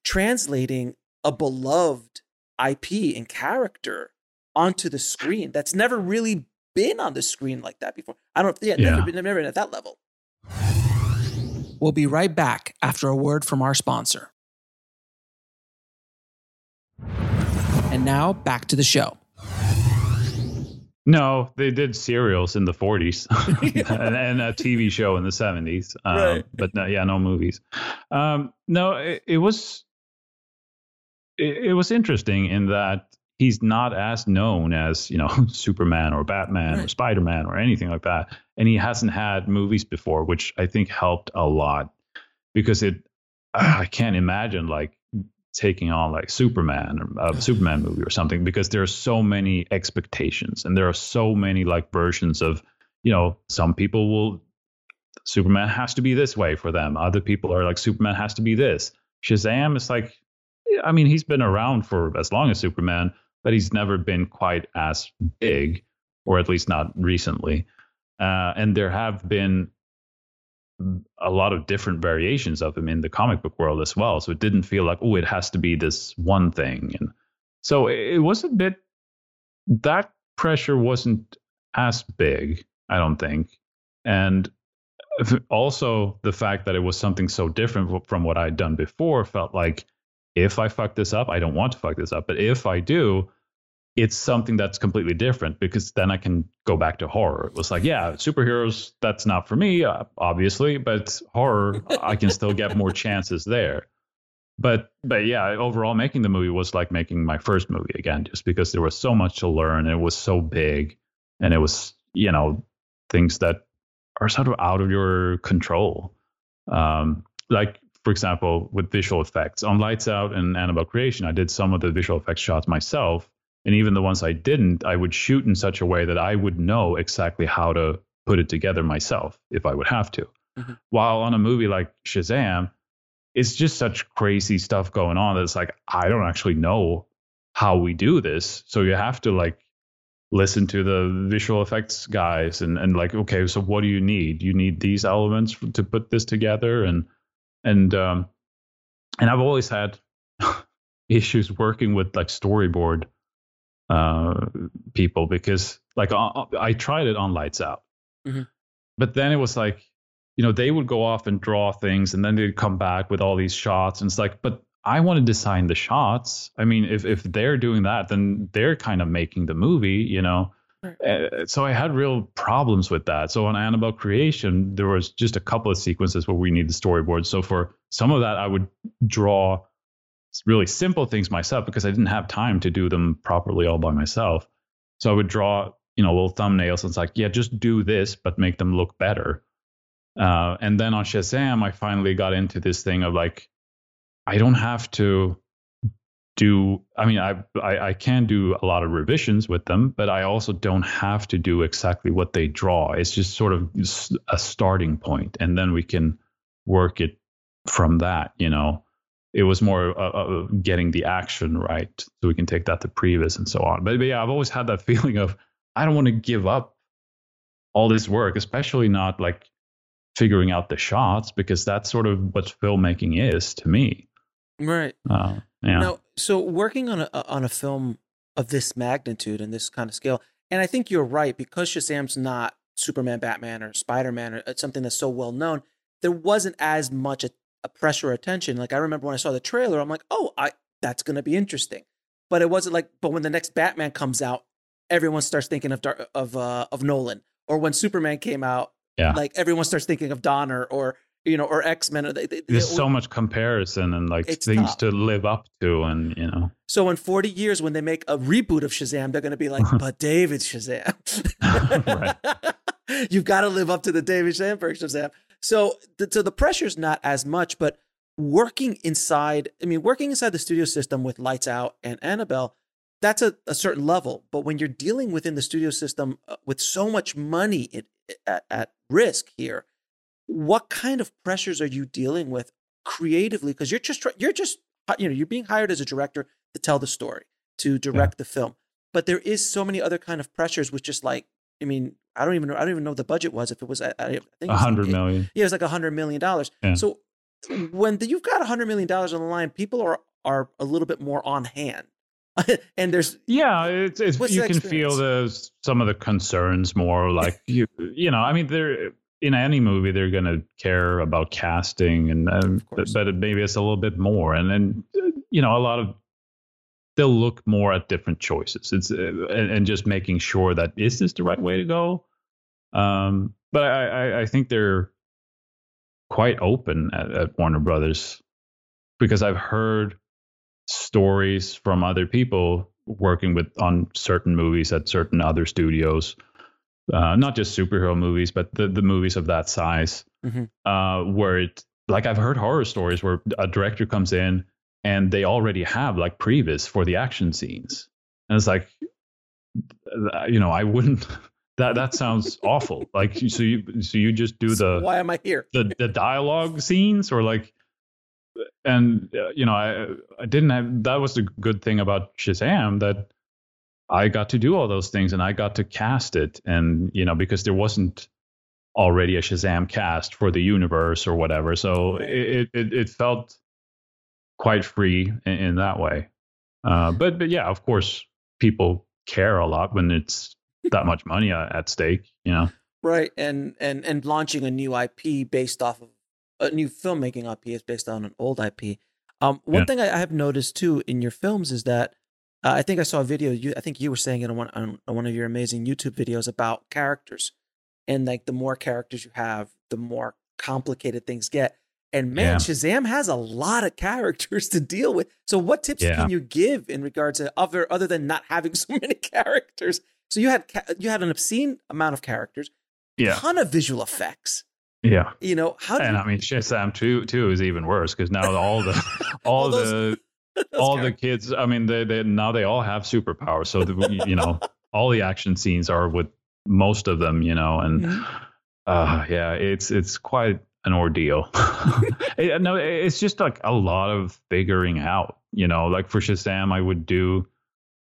translating a beloved IP and character onto the screen that's never really been on the screen like that before. I don't, yeah, yeah. Never, never been at that level. We'll be right back after a word from our sponsor. And now back to the show. No, they did serials in the 40s [laughs] [laughs] and, and, a TV show in the 70s. Um, right. But no, yeah, no movies. Um, no, it, it was it, it, was interesting in that he's not as known as you know [laughs] Superman or Batman right. or Spider Man or anything like that, and he hasn't had movies before, which I think helped a lot because it. [sighs] I can't imagine like taking on like Superman or a Superman movie or something because there are so many expectations and there are so many like versions of you know some people will Superman has to be this way for them. Other people are like Superman has to be this. Shazam is like I mean he's been around for as long as Superman but he's never been quite as big or at least not recently. Uh, and there have been a lot of different variations of him in the comic book world as well. So it didn't feel like, oh, it has to be this one thing. And so it was a bit, that pressure wasn't as big, I don't think. And also the fact that it was something so different from what I'd done before felt like if I fuck this up, I don't want to fuck this up. But if I do, it's something that's completely different because then I can go back to horror. It was like, yeah, superheroes, that's not for me, uh, obviously, but horror, I can still get more chances there. But but yeah, overall, making the movie was like making my first movie again, just because there was so much to learn. And it was so big, and it was you know things that are sort of out of your control. Um, like for example, with visual effects on Lights Out and Annabelle Creation, I did some of the visual effects shots myself and even the ones I didn't, I would shoot in such a way that I would know exactly how to put it together myself if I would have to. Mm-hmm. While on a movie like Shazam, it's just such crazy stuff going on that it's like I don't actually know how we do this. So you have to like listen to the visual effects guys and and like okay, so what do you need? You need these elements to put this together and and um and I've always had [laughs] issues working with like storyboard uh, people because like I, I, tried it on lights out. Mm-hmm. but then it was like you know they would go off and draw things and then they'd come back with all these shots and it's like but i want to design the shots. I mean if if they're doing that then they're kind of making the movie you know? Uh, so i had real problems with that. So on annabelle creation there was just a couple of sequences where we need the storyboard. So for some of that i would draw really simple things myself because I didn't have time to do them properly all by myself. So I would draw, you know, little thumbnails and it's like, yeah, just do this, but make them look better. Uh, and then on Shazam, I finally got into this thing of like, I don't have to do. I mean, I, I I can do a lot of revisions with them, but I also don't have to do exactly what they draw. It's just sort of a starting point, and then we can work it from that. You know, it was more uh, uh, getting the action right so we can take that to previs and so on. But, but yeah i've always had that [laughs] feeling of i don't want to give up all this work especially not like figuring out the shots because that's sort of what filmmaking is to me. Right. Uh, yeah. Now so working on a on a film of this magnitude and this kind of scale and i think you're right because shazam's not superman batman or spider-man or uh, something that's so well known there wasn't as much a pressure attention. Like I remember when I saw the trailer, I'm like, oh, I that's gonna be interesting. But it wasn't like, but when the next Batman comes out, everyone starts thinking of of uh, of Nolan. Or when Superman came out, yeah. like everyone starts thinking of Donner or you know or X Men. There's so much comparison and like things tough. to live up to, and you know. So in 40 years, when they make a reboot of Shazam, they're going to be like, [laughs] but David Shazam. [laughs] [laughs] You've got to live up to the David Sandberg Shazam. So, the, so the pressure's not as much, but working inside, I mean, working inside the studio system with Lights Out and Annabelle, that's a, a certain level. But when you're dealing within the studio system uh, with so much money at, at risk here, what kind of pressures are you dealing with creatively? Because you're just you're just you know you're being hired as a director to tell the story, to direct yeah. the film. But there is so many other kind of pressures, which just like I mean, I don't even know. I don't even know what the budget was. If it was, I, I think a hundred million. Yeah, it was like a hundred million dollars. Yeah. So when the, you've got a hundred million dollars on the line, people are are a little bit more on hand. [laughs] and there's yeah, it's, it's you can feel the some of the concerns more like [laughs] you you know. I mean, they're in any movie they're going to care about casting and um, but, but maybe it's a little bit more and then you know a lot of they'll look more at different choices it's uh, and, and just making sure that is this the right way to go um but i i, I think they're quite open at, at warner brothers because i've heard stories from other people working with on certain movies at certain other studios uh, not just superhero movies, but the, the movies of that size, Mhm. uh, where it like I've heard horror stories where a director comes in and they already have like previs for the action scenes, and it's like, you know, I wouldn't. [laughs] That that sounds awful. Like so you so you just do So the why am I here? the the dialogue scenes or like and uh, you know I I didn't have that was the good thing about Shazam that I got to do all those things and I got to cast it and you know because there wasn't already a Shazam cast for the universe or whatever so it it, it felt quite free in, in that way uh, but but yeah of course people care a lot when it's that much money at at stake you know Right, and and and launching a new IP based off of a new filmmaking IP is based on an old IP. Um, one Yeah. thing I, I have noticed too in your films is that uh, I think I saw a video. You, I think you were saying it on one on, on one of your amazing YouTube videos about characters, and like the more characters you have, the more complicated things get. And man, Yeah. Shazam has a lot of characters to deal with. So, what tips Yeah. can you give in regards to other other than not having [laughs] so many characters? So you had you had an obscene amount of characters, yeah ton of visual effects. yeah You know how? And you, I mean, Shazam two two is even worse because now all the [laughs] [laughs] all, All those- the all the kids. I mean, they, they now they all have superpowers. So the, you know, all the action scenes are with most of them. You know, and Mhm. uh, yeah, it's it's quite an ordeal. It- [laughs] eh, no, eh, it's just like a lot of figuring out. You know, like for Shazam, I would do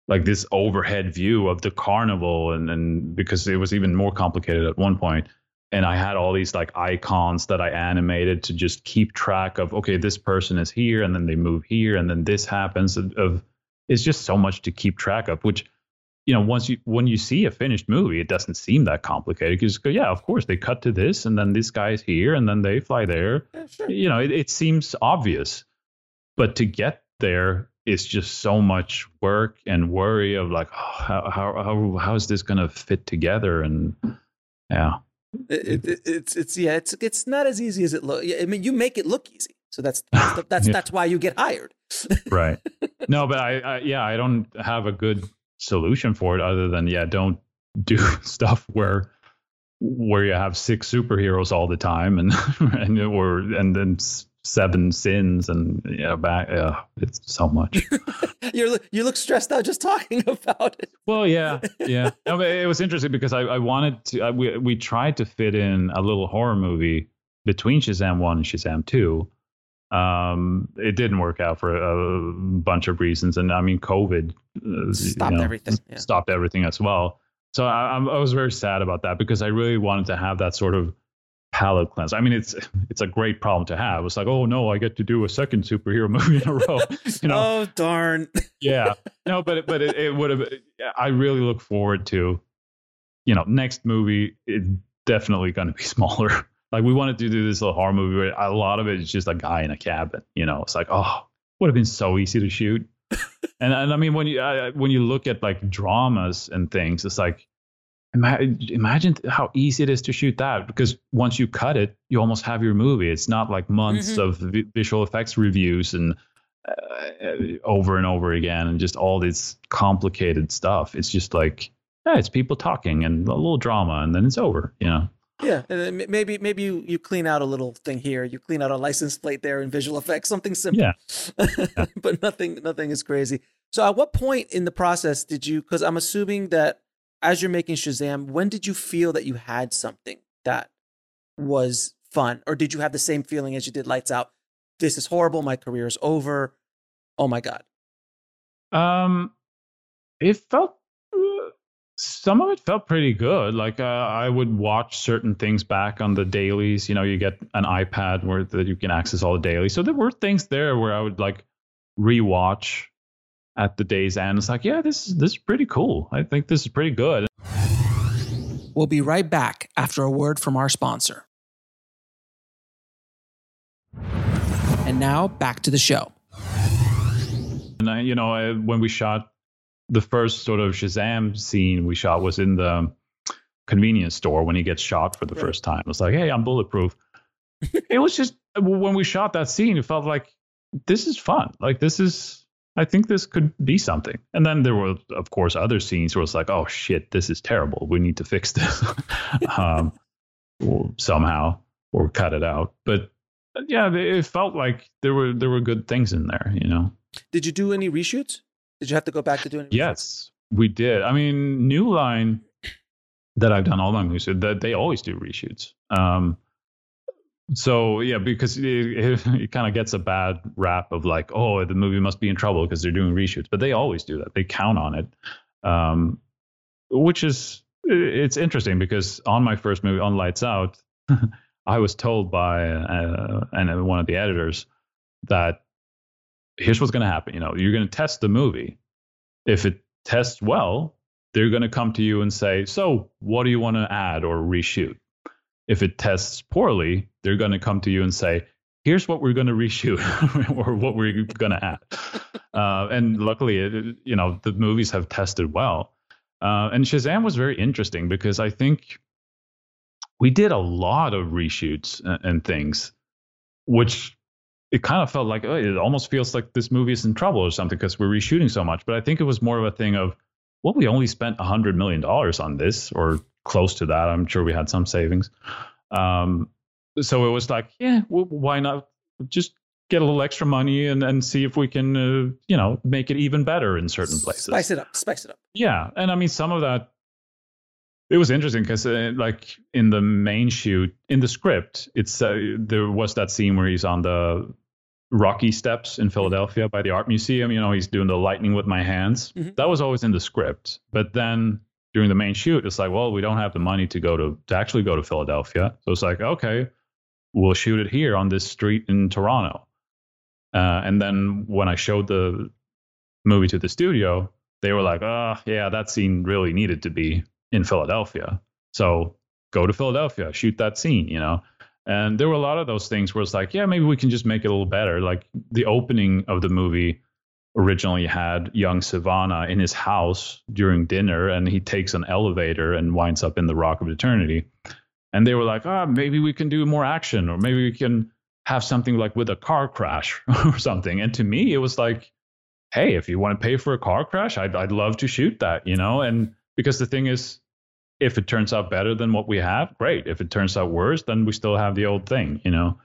like this overhead view of the carnival and and because it was even more complicated at one point and i had all these like icons that i animated to just keep track of okay this person is here and then they move here and then this happens of it's just so much to keep track of which you know once you when you see a finished movie it doesn't seem that complicated because yeah of course they cut to this and then this guy's here and then they fly there Yeah, sure. you know, it, it seems obvious, but to get there is just so much work and worry of like, oh, how how how how is this going to fit together? And yeah, It, it, it's it's yeah it's it's not as easy as it looks. I mean, you make it look easy, so that's [laughs] that's that's, Yeah. that's why you get hired. [laughs] right. no, but I, I yeah, I don't have a good solution for it other than yeah, don't do [laughs] stuff where where you have six superheroes all the time and [laughs] and or and then seven sins and yeah, back yeah, it's so much. [laughs] you you look stressed out just talking about it. Well, yeah, yeah. No, but it was interesting because I, I wanted to. I, we we tried to fit in a little horror movie between Shazam one and Shazam two. Um, it didn't work out for a bunch of reasons, and I mean, COVID uh, Stopped you know, everything, yeah. Stopped everything as well. So I, I was very sad about that because I really wanted to have that sort of palate cleanse. I mean, it's it's a great problem to have. It's like, oh no, I get to do a second superhero [laughs] movie in a row. You know, Oh darn! [laughs] yeah no but but it, it would have i really look forward to you know next movie it's definitely going to be [laughs] smaller like we wanted to do this little horror movie where a lot of it is just a guy in a cabin you know? It's like oh would have been so easy to shoot. [laughs] And and i mean when you when you look at like dramas and things it's like ima- imagine how easy it is to shoot that because once you cut it you almost have your movie. It's not like months Mhm. of vi- visual effects reviews and uh, over and over again and just all this complicated stuff. It's just like yeah, it's people talking and a little drama and then it's over you know Yeah, and then maybe maybe you you clean out a little thing here. You clean out a license plate there in visual effects, something simple. yeah [laughs] but nothing nothing is crazy. So at what point in the process did you because I'm assuming that as you're making Shazam, when did you feel that you had something that was fun? Or did you have the same feeling as you did Lights Out? This is horrible, my career is over. Oh my God. Um, it felt some of it felt pretty good. Like uh, I would watch certain things back on the dailies. You know, you get an iPad where that you can access all the dailies. So there were things there where I would like rewatch at the day's end. It's like, yeah, this is this is pretty cool. I think this is pretty good. We'll be right back after a word from our sponsor. And now back to the show. And I, you know, I, when we shot the first sort of Shazam scene we shot was in the convenience store when he gets shot for the right. first time. It's like, hey, I'm bulletproof. [laughs] it was just when we shot that scene, it felt like this is fun. Like this is I think this could be something. And then there were, of course, other scenes where it's like, oh shit, this is terrible. We need to fix [laughs] this um, somehow or cut it out. But yeah, it felt like there were there were good things in there. You know. Did you do any reshoots? Did you have to go back to doing? Yes, we did. I mean, New Line that I've done all my movies that they always do reshoots. Um, so yeah, because it, it, [laughs] it kind of gets a bad rap of like, oh, the movie must be in trouble because they're doing reshoots, but they always do that. They count on it, um, which is it's interesting because on my first movie, on Lights Out, [laughs] I was told by uh, and one of the editors that here's what's going to happen. You know, you're going to test the movie. If it tests well, they're going to come to you and say, so what do you want to add or reshoot? If it tests poorly, they're going to come to you and say, here's what we're going to reshoot [laughs] or what we're going to add. Uh, and luckily, it, you know, the movies have tested well. Uh, and Shazam was very interesting because I think we did a lot of reshoots and, and things, which it kind of felt like oh, it almost feels like this movie is in trouble or something because we're reshooting so much. But I think it was more of a thing of, well, we only spent a hundred million dollars on this or close to that. I'm sure we had some savings. Um, so it was like, yeah, well, why not just get a little extra money and, and see if we can, uh, you know, make it even better in certain places. Spice it up, spice it up. Yeah, and I mean, some of that. It was interesting because, uh, like in the main shoot, in the script, it's uh, there was that scene where he's on the rocky steps in Philadelphia by the art museum. You know, he's doing the lightning with my hands. Mm-hmm. That was always in the script, but then during the main shoot, it's like, well, we don't have the money to go to to actually go to Philadelphia. So it's like, okay, we'll shoot it here on this street in Toronto. Uh, and then when I showed the movie to the studio, they were like, oh, yeah, that scene really needed to be in Philadelphia. So go to Philadelphia, shoot that scene, you know? And there were a lot of those things where it's like, yeah, maybe we can just make it a little better. Like the opening of the movie originally had young Sivana in his house during dinner, and he takes an elevator and winds up in the Rock of Eternity. And they were like, ah, oh, maybe we can do more action, or maybe we can have something like with a car crash [laughs] or something. And to me, it was like, hey, if you want to pay for a car crash, I'd, I'd love to shoot that, you know? And because the thing is, if it turns out better than what we have, great. If it turns out worse, then we still have the old thing, you know?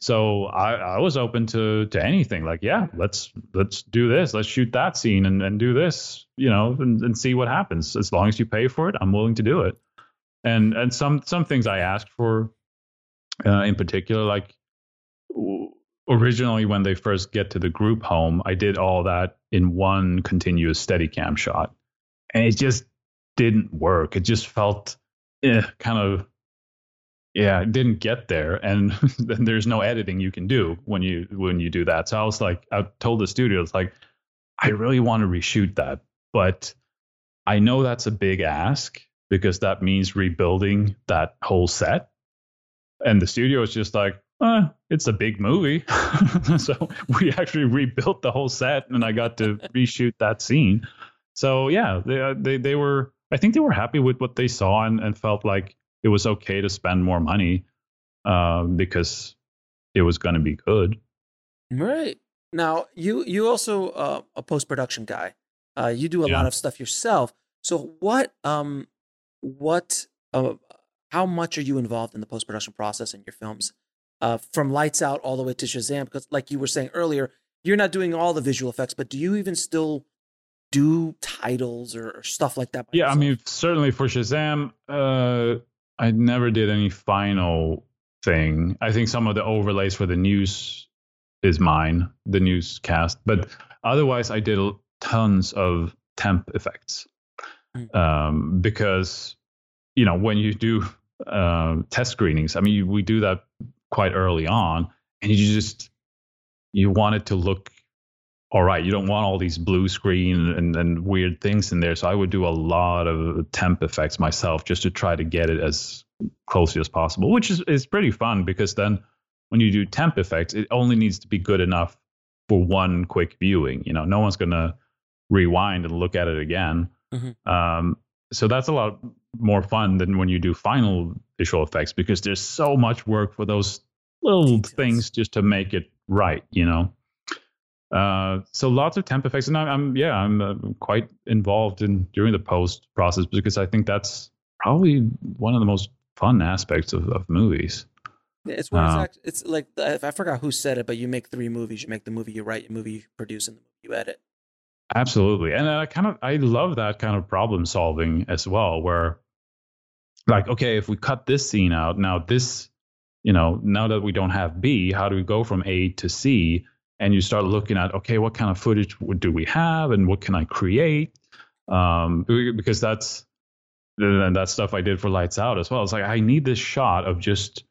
So I, I was open to to anything. Like, yeah, let's let's do this. Let's shoot that scene and, and do this, you know, and, and see what happens. As long as you pay for it, I'm willing to do it. And and some some things I asked for, uh, in particular, like originally when they first get to the group home, I did all that in one continuous Steadicam shot, and it just didn't work. It just felt eh, kind of yeah, it didn't get there, and [laughs] then there's no editing you can do when you when you do that. So I was like, I told the studio, it's like, I really want to reshoot that, but I know that's a big ask because that means rebuilding that whole set. And the studio is just like, it's a big movie. [laughs] so we actually rebuilt the whole set and I got to reshoot that scene. So yeah, they, they, they were, I think they were happy with what they saw and, and felt like it was okay to spend more money uh, because it was going to be good. Right now, you you also uh, a post production guy. Uh, you do a yeah. lot of stuff yourself. So what um what uh, how much are you involved in the post production process in your films? Uh, from lights out all the way to Shazam, because like you were saying earlier, you're not doing all the visual effects, but do you even still do titles or, or stuff like that? Yeah, yourself? I mean, certainly for Shazam, uh, I never did any final thing. I think some of the overlays for the news is mine, the newscast, but otherwise I did tons of temp effects mm. um, because you know when you do uh, test screenings, I mean we do that quite early on, and you just you want it to look all right, you don't want all these blue screen and, and weird things in there. So I would do a lot of temp effects myself just to try to get it as closely as possible, which is, is pretty fun because then when you do temp effects, it only needs to be good enough for one quick viewing. You know, no one's going to rewind and look at it again. Mm-hmm. Um, so that's a lot more fun than when you do final visual effects because there's so much work for those little Details. things just to make it right, you know. Uh, so lots of temp effects, and I'm, I'm yeah, I'm uh, quite involved in during the post process because I think that's probably one of the most fun aspects of, of movies. It's where uh, it's, it's like I forgot who said it, but you make three movies. You make the movie you write, the movie you produce, and the movie you edit. Absolutely, and I kind of I love that kind of problem solving as well, where like okay, if we cut this scene out, now this, you know, now that we don't have B, how do we go from A to C? And you start looking at okay what kind of footage do we have and what can i create? Um, because that's and that stuff i did for lights out as well. It's like i need this shot of just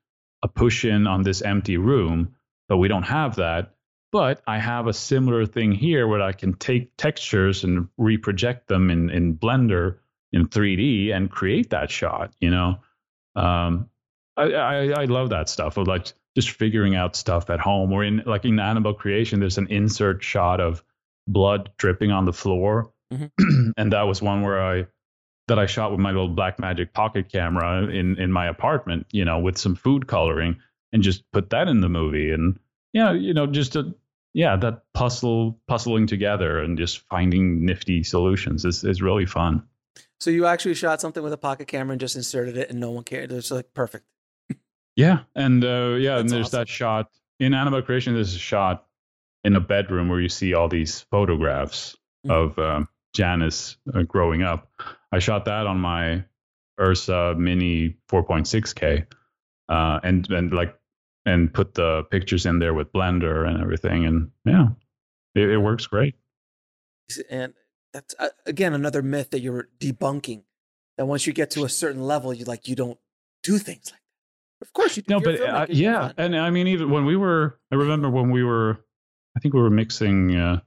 a push in on this empty room but we don't have that. But i have a similar thing here where i can take textures and reproject them in, in blender in 3d and create that shot you know? Um, I, I, I love that stuff of like just figuring out stuff at home. Or in like in Annabelle creation there's an insert shot of blood dripping on the floor. Mm-hmm. [clears throat] and that was one where i that i shot with my little Blackmagic Pocket Camera in in my apartment you know with some food coloring and just put that in the movie. And yeah you know just a yeah that puzzle puzzling together and just finding nifty solutions is is really fun. So you actually shot something with a pocket camera and just inserted it and no one cared? It's like perfect yeah, and uh, yeah, That's and there's awesome. that shot in Annabelle Creation. There's a shot in a bedroom where you see all these photographs mm-hmm. of uh, Janice uh, growing up. I shot that on my Ursa Mini 4.6K, uh, and and like and put the pictures in there with Blender and everything, and yeah, it, it works great. And that's uh, again another myth that you're debunking. That once you get to a certain level, you like you don't do things like of course, you do. no, but uh, yeah, and I mean, even when we were, I remember when we were, I think we were mixing uh,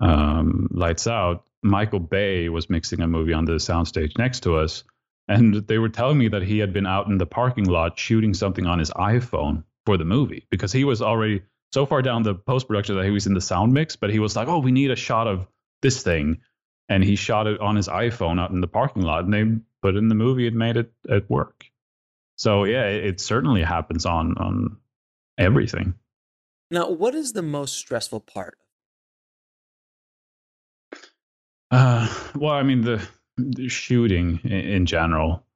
um, Lights Out. Michael Bay was mixing a movie on the soundstage next to us, and they were telling me that he had been out in the parking lot shooting something on his iPhone for the movie because he was already so far down the post production that he was in the sound mix, but he was like, "Oh, we need a shot of this thing," and he shot it on his iPhone out in the parking lot, and they put it in the movie and made it at work. So yeah, it, it certainly happens on on everything. Now, what is the most stressful part? Uh, well, I mean the, the shooting in, in, general,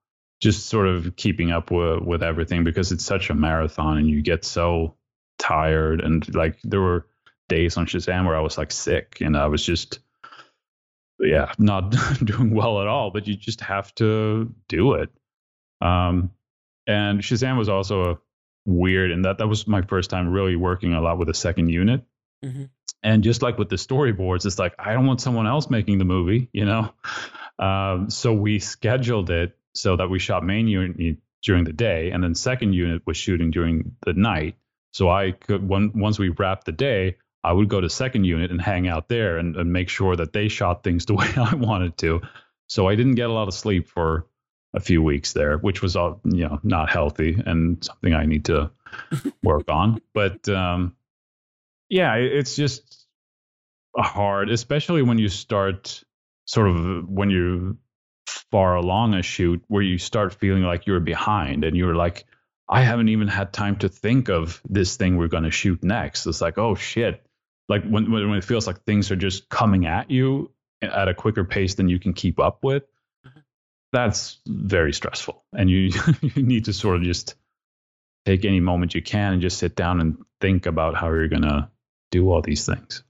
just sort of keeping up with with everything because it's such a marathon and you get so tired and like there were days on Shazam where I was like sick and I was just yeah not [laughs] doing well at all. But you just have to do it. Um, and Shazam was also a weird, and that that was my first time really working a lot with a second unit. Mm-hmm. And just like with the storyboards, it's like I don't want someone else making the movie, you know. [laughs] Um, so we scheduled it so that we shot main unit during the day, and then second unit was shooting during the night. So I could once we wrapped the day, I would go to second unit and hang out there and, and make sure that they shot things [laughs] the way I wanted to. So I didn't get a lot of sleep for a few weeks there, which was all you know not healthy and something I need to [laughs] work on. But um, yeah, it's just hard, especially when you start sort of when you're far along a shoot where you start feeling like you're behind and you're like, I haven't even had time to think of this thing we're going to shoot next. It's like, oh shit. Like when, when it feels like things are just coming at you at a quicker pace than you can keep up with that's very stressful. And you [laughs] you need to sort of just take any moment you can and just sit down and think about how you're going to do all these things.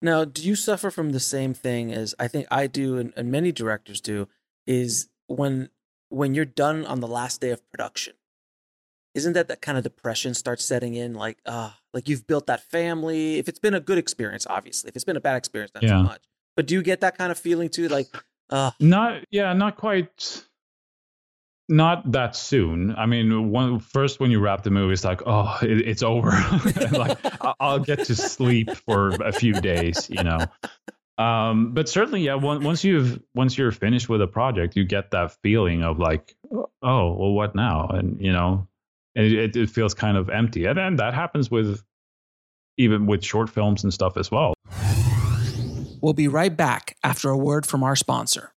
Now, do you suffer from the same thing as I think I do and, and many directors do is when when you're done on the last day of production, isn't that that kind of depression starts setting in like uh like you've built that family if it's been a good experience obviously if it's been a bad experience not yeah. so much but do you get that kind of feeling too like uh, not yeah, not quite. not that soon. I mean, when, first when you wrap the movie, it's like, oh, it, it's over. [laughs] like I'll get to sleep for a few days, you know. Um, but certainly, yeah. Once you've once you're finished with a project, you get that feeling of like, oh, well, what now? And you know, and it, it feels kind of empty. And, and that happens with even with short films and stuff as well. We'll be right back after a word from our sponsor.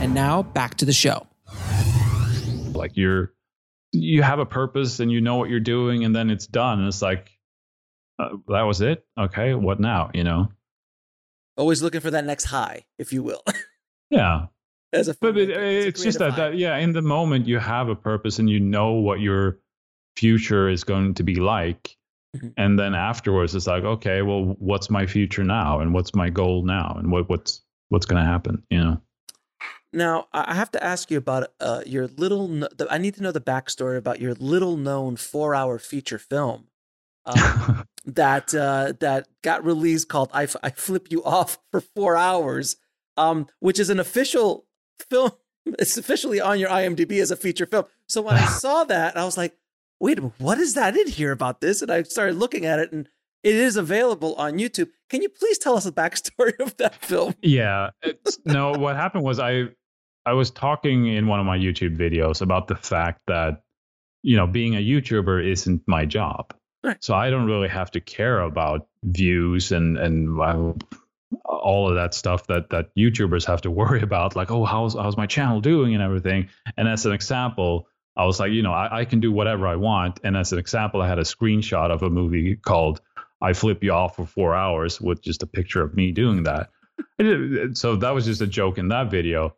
And now back to the show. Like you're, you have a purpose and you know what you're doing, and then it's done. And it's like, uh, that was it. Okay, what now? You know, always looking for that next high, if you will. [laughs] yeah. As a but it, it's, just that, that, yeah, in the moment you have a purpose and you know what your future is going to be like. Mm-hmm. And then afterwards, it's like, okay, well, what's my future now, and what's my goal now, and what what's what's going to happen, you know? Now, I have to ask you about uh, your little. I need to know the backstory about your little known four hour feature film um, [laughs] that uh, that got released called I, I Flip You Off for Four Hours, um, which is an official film. [laughs] It's officially on your IMDb as a feature film. So when I [laughs] saw that, I was like, wait a minute, what is that in here about this? And I started looking at it and it is available on YouTube. Can you please tell us the backstory [laughs] of that film? Yeah. no, what happened was I I was talking in one of my YouTube videos about the fact that, you know, being a YouTuber isn't my job. Right. So I don't really have to care about views and and uh, all of that stuff that that YouTubers have to worry about, like, oh, how's how's my channel doing and everything. And as an example, I was like, you know, I, I can do whatever I want. And as an example, I had a screenshot of a movie called "I Flip You Off for Four Hours" with just a picture of me doing that. so that was just a joke in that video.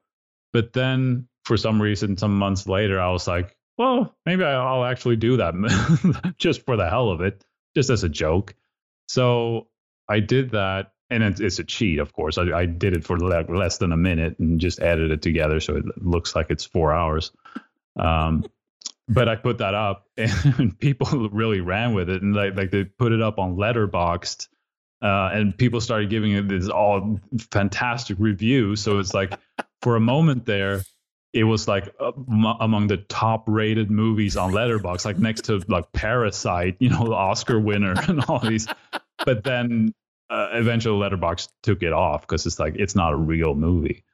But then for some reason, some months later, I was like, well, maybe I'll actually do that [laughs] just for the hell of it, just as a joke. So I did that. And it's a cheat, of course. I, I did it for less than a minute and just added it together so it looks like it's four hours. Um, but I put that up, [laughs] and people really ran with it, and like like they put it up on Letterboxd, uh, and people started giving it this all fantastic review. So it's like for a moment there, it was like uh, among the top rated movies on Letterboxd, like next to like Parasite, you know, the Oscar winner [laughs] and all these. But then uh, eventually Letterboxd took it off because it's like it's not a real movie.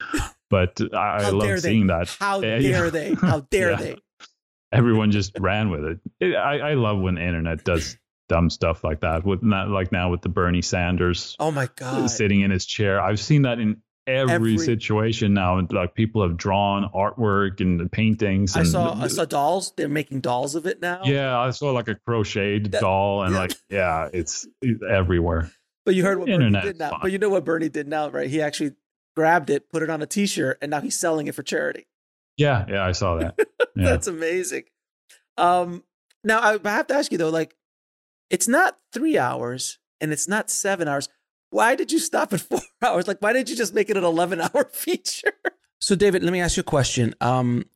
But I, I love seeing that. How eh, dare yeah. they? How [laughs] dare yeah. they? Everyone just ran with it. it I, I love when the internet does dumb stuff like that. With not like now with the Bernie Sanders. Oh my god! Sitting in his chair. I've seen that in every, every, situation now. Like people have drawn artwork and paintings. And, I saw I saw dolls. They're making dolls of it now. Yeah, I saw like a crocheted that, doll, and yeah. like yeah, it's, it's, everywhere. But you heard what Internet Bernie did now. Fun. But you know what Bernie did now, right? He actually grabbed it, put it on a T-shirt, and now he's selling it for charity. Yeah, yeah, I saw that. [laughs] Yeah. That's amazing. Um, now I have to ask you though, like, it's not three hours and it's not seven hours why did you stop at [laughs] four hours? Like, why didn't you just make it an 11 hour [laughs] feature? So, David, let me ask you a question. Um,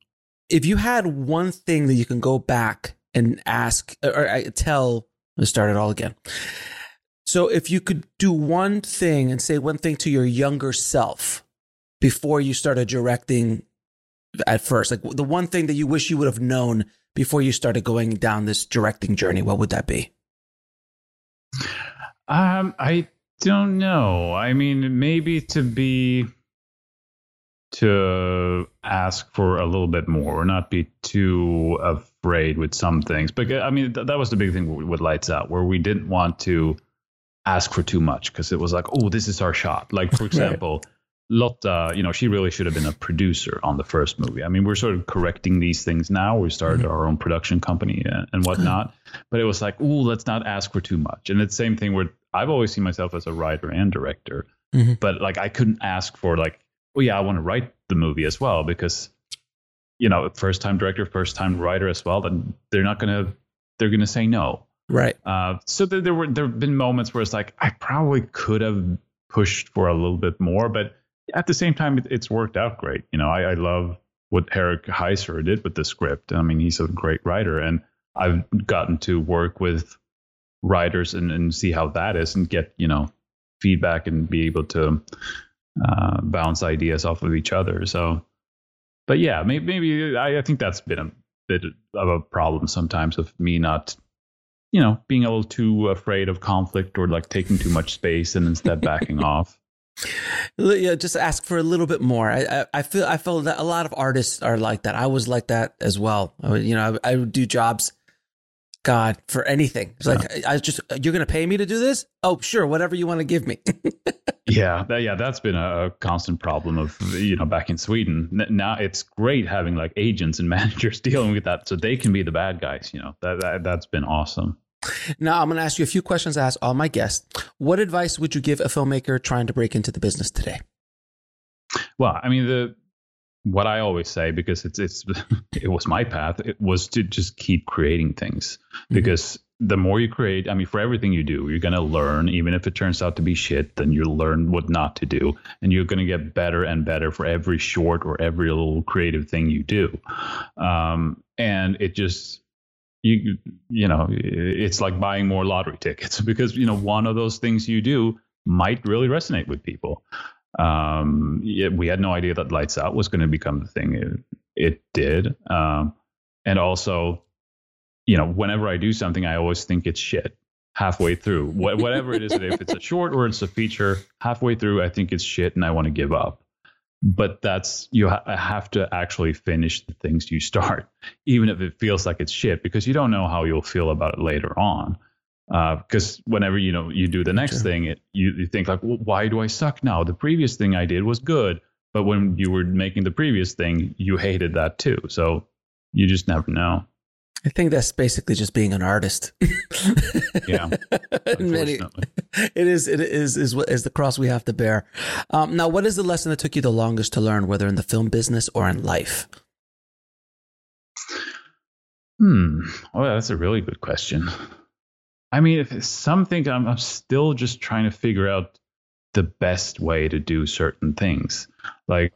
if you had one thing that you can go back and ask or, or tell, let's start it all again. So, if you could do one thing and say one thing to your younger self before you started directing at first, like the one thing that you wish you would have known before you started going down this directing journey, what would that be? Um, I don't know. I mean, maybe to be to ask for a little bit more or not be too afraid with some things. But I mean, th- that was the big thing with Lights Out, where we didn't want to ask for too much because it was like, oh, this is our shot. Like, for [laughs] example, right. Lotta, you know, she really should have been a producer on the first movie. I mean, we're sort of correcting these things now. We started mm-hmm. our own production company and, and whatnot. [laughs] but it was like, oh, let's not ask for too much. And it's the same thing where I've always seen myself as a writer and director, mm-hmm. but like I couldn't ask for like, oh yeah, I want to write the movie as well because, you know, first time director, first time writer as well. Then they're not gonna they're gonna say no. Right. Uh, so there, there were there have been moments where it's like I probably could have pushed for a little bit more, but at the same time, it, it's worked out great. You know, I, I love what Eric Heisserer did with the script. I mean, he's a great writer, and I've gotten to work with writers and, and see how that is and get you know feedback and be able to uh, bounce ideas off of each other. So, but yeah, maybe, maybe I, I think that's been a bit of a problem sometimes of me not, you know, being a little too afraid of conflict or like taking too much space and instead backing [laughs] off. Yeah, just ask for a little bit more. I, I, I feel I feel that a lot of artists are like that. I was like that as well. I, you know, I, I would do jobs God, for anything. It's like I just you're gonna pay me to do this? Oh, sure, whatever you want to give me. [laughs] yeah, that, yeah, that's been a, constant problem of you know back in Sweden. Now it's great having like agents and [laughs] managers dealing with that, so they can be the bad guys. You know that, that that's been awesome. Now I'm going to ask you a few questions. I ask all my guests. What advice would you give a filmmaker trying to break into the business today? Well, I mean the what I always say because it's it's [laughs] it was my path. It was to just keep creating things mm-hmm. because the more you create, I mean, for everything you do, you're gonna learn. Even if it turns out to be shit, then you learn what not to do, and you're gonna get better and better for every short or every little creative thing you do. Um, and it just you you know it's like buying more lottery tickets [laughs] because you know one of those things you do might really resonate with people um, it, we had no idea that lights out was going to become the thing it, it did. Um, and also, you know, whenever I do something, I always think it's shit halfway through. whatever it is, if it's a [laughs] short or it's a feature, halfway through, I think it's shit and I want to give up. But that's you ha- have to actually finish the things you start, [laughs] even if it feels like it's shit, because you don't know how you'll feel about it later on because uh, whenever you know you do the next thing, it, you, you think like, well, why do I suck now? The previous thing I did was good, but when you were making the previous thing, you hated that too. So you just never know. I think that's basically just being an artist. yeah, [laughs] Many, it is. It is is is the cross we have to bear. Um, now, what is the lesson that took you the longest to learn, whether in the film business or in life? Hmm. Oh, that's a really good question. I mean, if something, I'm, I'm still just trying to figure out the best way to do certain things. Like,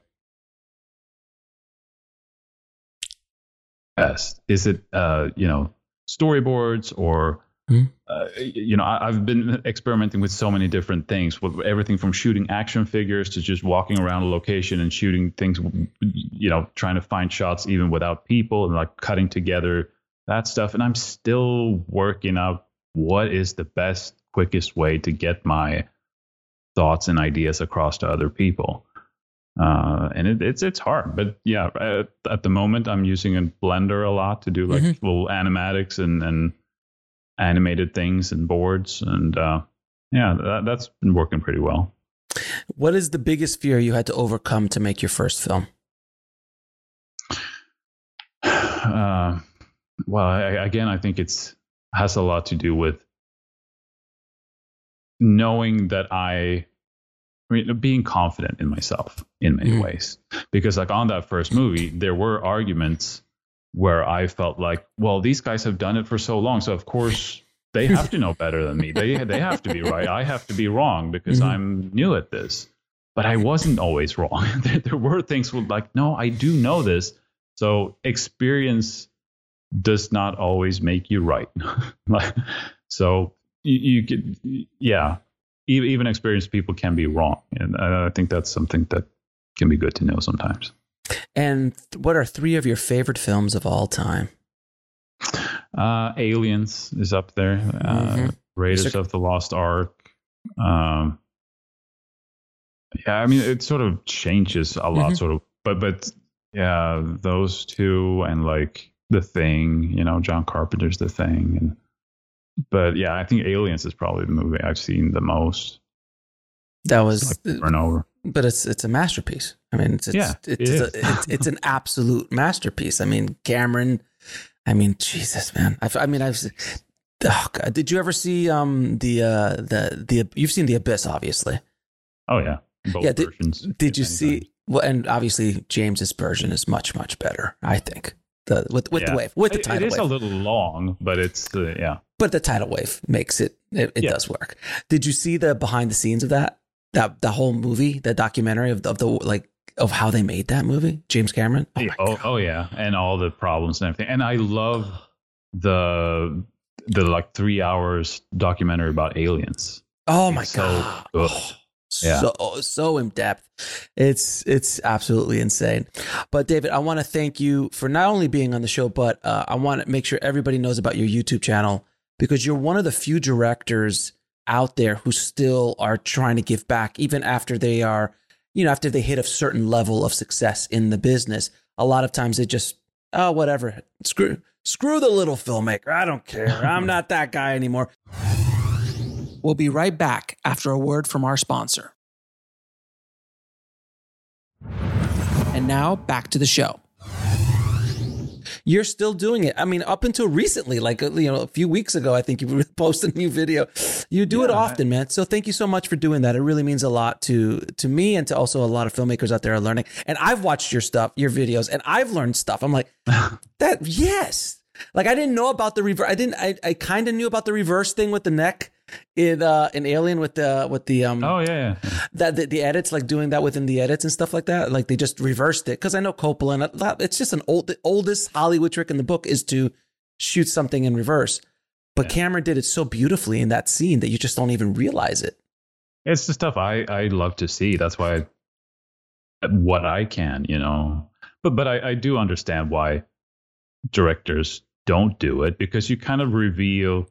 best is it, uh, you know, storyboards or Mm-hmm. Uh, you know, I, have been experimenting with so many different things, with everything from shooting action figures to just walking around a location and shooting things. You know, trying to find shots even without people and like cutting together that stuff. And I'm still working out what is the best, quickest way to get my thoughts and ideas across to other people. Uh, and it, it's it's hard, but yeah, at, at, the moment I'm using a Blender a lot to do like mm-hmm. little animatics and and animated things and boards, and uh, yeah, that, that's been working pretty well. What is the biggest fear you had to overcome to make your first film? [sighs] Uh, well, I, again, I think it's has a lot to do with knowing that I, I mean, being confident in myself in many mm. ways. Because, like, on that first movie, there were arguments where I felt like, well, these guys have done it for so long. So, of course, they have to know better than me. They, they have to be right. I have to be wrong because mm-hmm. I'm new at this. But I wasn't always wrong. [laughs] there, there were things where, like, no, I do know this. So, experience does not always make you right. [laughs] so you, you could, yeah, even experienced people can be wrong, and I think that's something that can be good to know sometimes. And what are three of your favorite films of all time? Uh, Aliens is up there. Uh, mm-hmm. Raiders of the Lost Ark. Um, yeah, I mean it sort of changes a lot, mm-hmm. sort of, but but yeah, those two and like the Thing, you know, John Carpenter's The Thing, and but yeah, I think Aliens is probably the movie I've seen the most. That was like over and over. But it's it's a masterpiece. I mean, it's it's yeah, it's, it a, it's, it's an [laughs] absolute masterpiece. I mean, Cameron. I mean, Jesus, man. I, I mean, I've. Oh God. Did you ever see um the uh the the you've seen the Abyss obviously? Oh yeah, both yeah. Did, versions. Did you see? Times. Well, and obviously James's version is much much better. I think the with with yeah. the wave with the tidal wave. It is wave. a little long, but it's uh, yeah. But the tidal wave makes it it, it yeah. does work. Did you see the behind the scenes of that that the whole movie, the documentary of the, of the like of how they made that movie, James Cameron? Oh, yeah. oh, oh yeah, and all the problems and everything. And I love the the like three hours documentary about aliens. Oh my it's god, so good. Oh, yeah. so so in depth. It's it's absolutely insane. But David, I want to thank you for not only being on the show, but uh, I want to make sure everybody knows about your YouTube channel because you're one of the few directors out there who still are trying to give back, even after they are, you know, after they hit a certain level of success in the business. A lot of times they just, oh, whatever, screw screw the little filmmaker. I don't care. I'm not that guy anymore. We'll be right back after a word from our sponsor. And now back to the show. You're still doing it. I mean, up until recently, like uh, you know, a few weeks ago, I think you [laughs] posted a new video. You do yeah, it often, man. So thank you so much for doing that. It really means a lot to to me and to also a lot of filmmakers out there are learning. And I've watched your stuff, your videos, and I've learned stuff. I'm like, [laughs] that yes. Like I didn't know about the reverse. I didn't. I, I kind of knew about the reverse thing with the neck in uh in Alien with the with the um oh yeah, yeah. that the, the, edits like doing that within the edits and stuff like that like they just reversed it. Because I know Coppola and that, it's just an old the oldest Hollywood trick in the book is to shoot something in reverse. But yeah. Cameron did it so beautifully in that scene that you just don't even realize it. It's the stuff I I love to see. That's why I, what I can you know? But but I I do understand why directors don't do it because you kind of reveal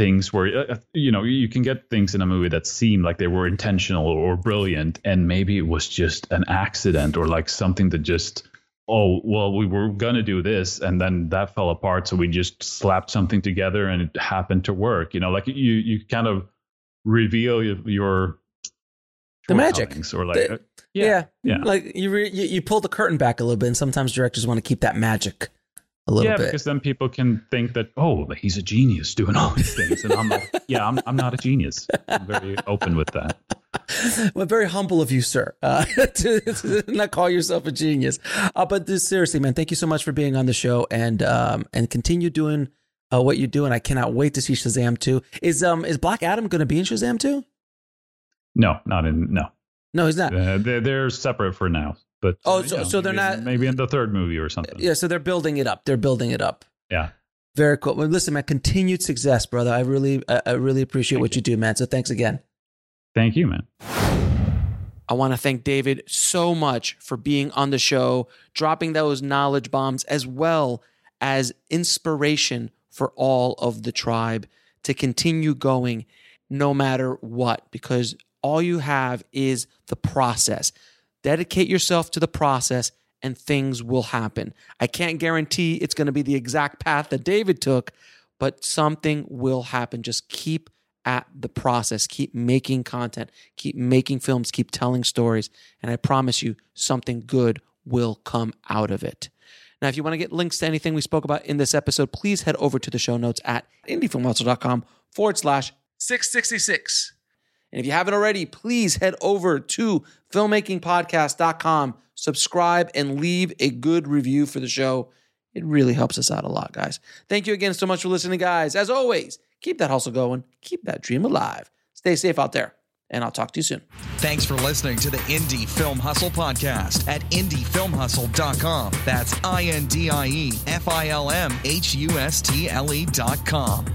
things where uh, uh, you know you can get things in a movie that seem like they were intentional or brilliant and maybe it was just an accident or like something that just oh well we were going to do this and then that fell apart so we just slapped something together and it happened to work you know? Like you you kind of reveal your the magic. or like the, uh, yeah, yeah, yeah. Like you, re, you you pull the curtain back a little bit and sometimes directors want to keep that magic a little yeah, bit. because then people can think that oh, he's a genius doing all these things, and I'm like, [laughs] yeah, I'm I'm not a genius. I'm very open with that. Well, very humble of you, sir, uh, [laughs] to, to, not call yourself a genius. Uh, but this, seriously, man, thank you so much for being on the show and um and continue doing uh, what you do. And I cannot wait to see Shazam two. Is um is Black Adam going to be in Shazam two? No, not in no. No, he's not. Uh, they're, they're separate for now. But oh, uh, so, know, so they're maybe, not maybe in the third movie or something. Yeah, so they're building it up. They're building it up. Yeah. Very cool. Well, listen, man, continued success, brother. I really, I, I really appreciate thank what you. you do, man. So thanks again. Thank you, man. I want to thank David so much for being on the show, dropping those knowledge bombs, as well as inspiration for all of the tribe to continue going no matter what, because all you have is the process. Dedicate yourself to the process and things will happen. I can't guarantee it's going to be the exact path that David took, but something will happen. Just keep at the process, keep making content, keep making films, keep telling stories, and I promise you something good will come out of it. Now, if you want to get links to anything we spoke about in this episode, please head over to the show notes at indiefilmhustle.com forward slash 666. And if you haven't already, please head over to filmmakingpodcast.com, subscribe, and leave a good review for the show. It really helps us out a lot, guys. Thank you again so much for listening, guys. As always, keep that hustle going, keep that dream alive. Stay safe out there, and I'll talk to you soon. Thanks for listening to the Indie Film Hustle podcast at indiefilmhustle.com. That's I N D I E F I L M H U S T L E.com.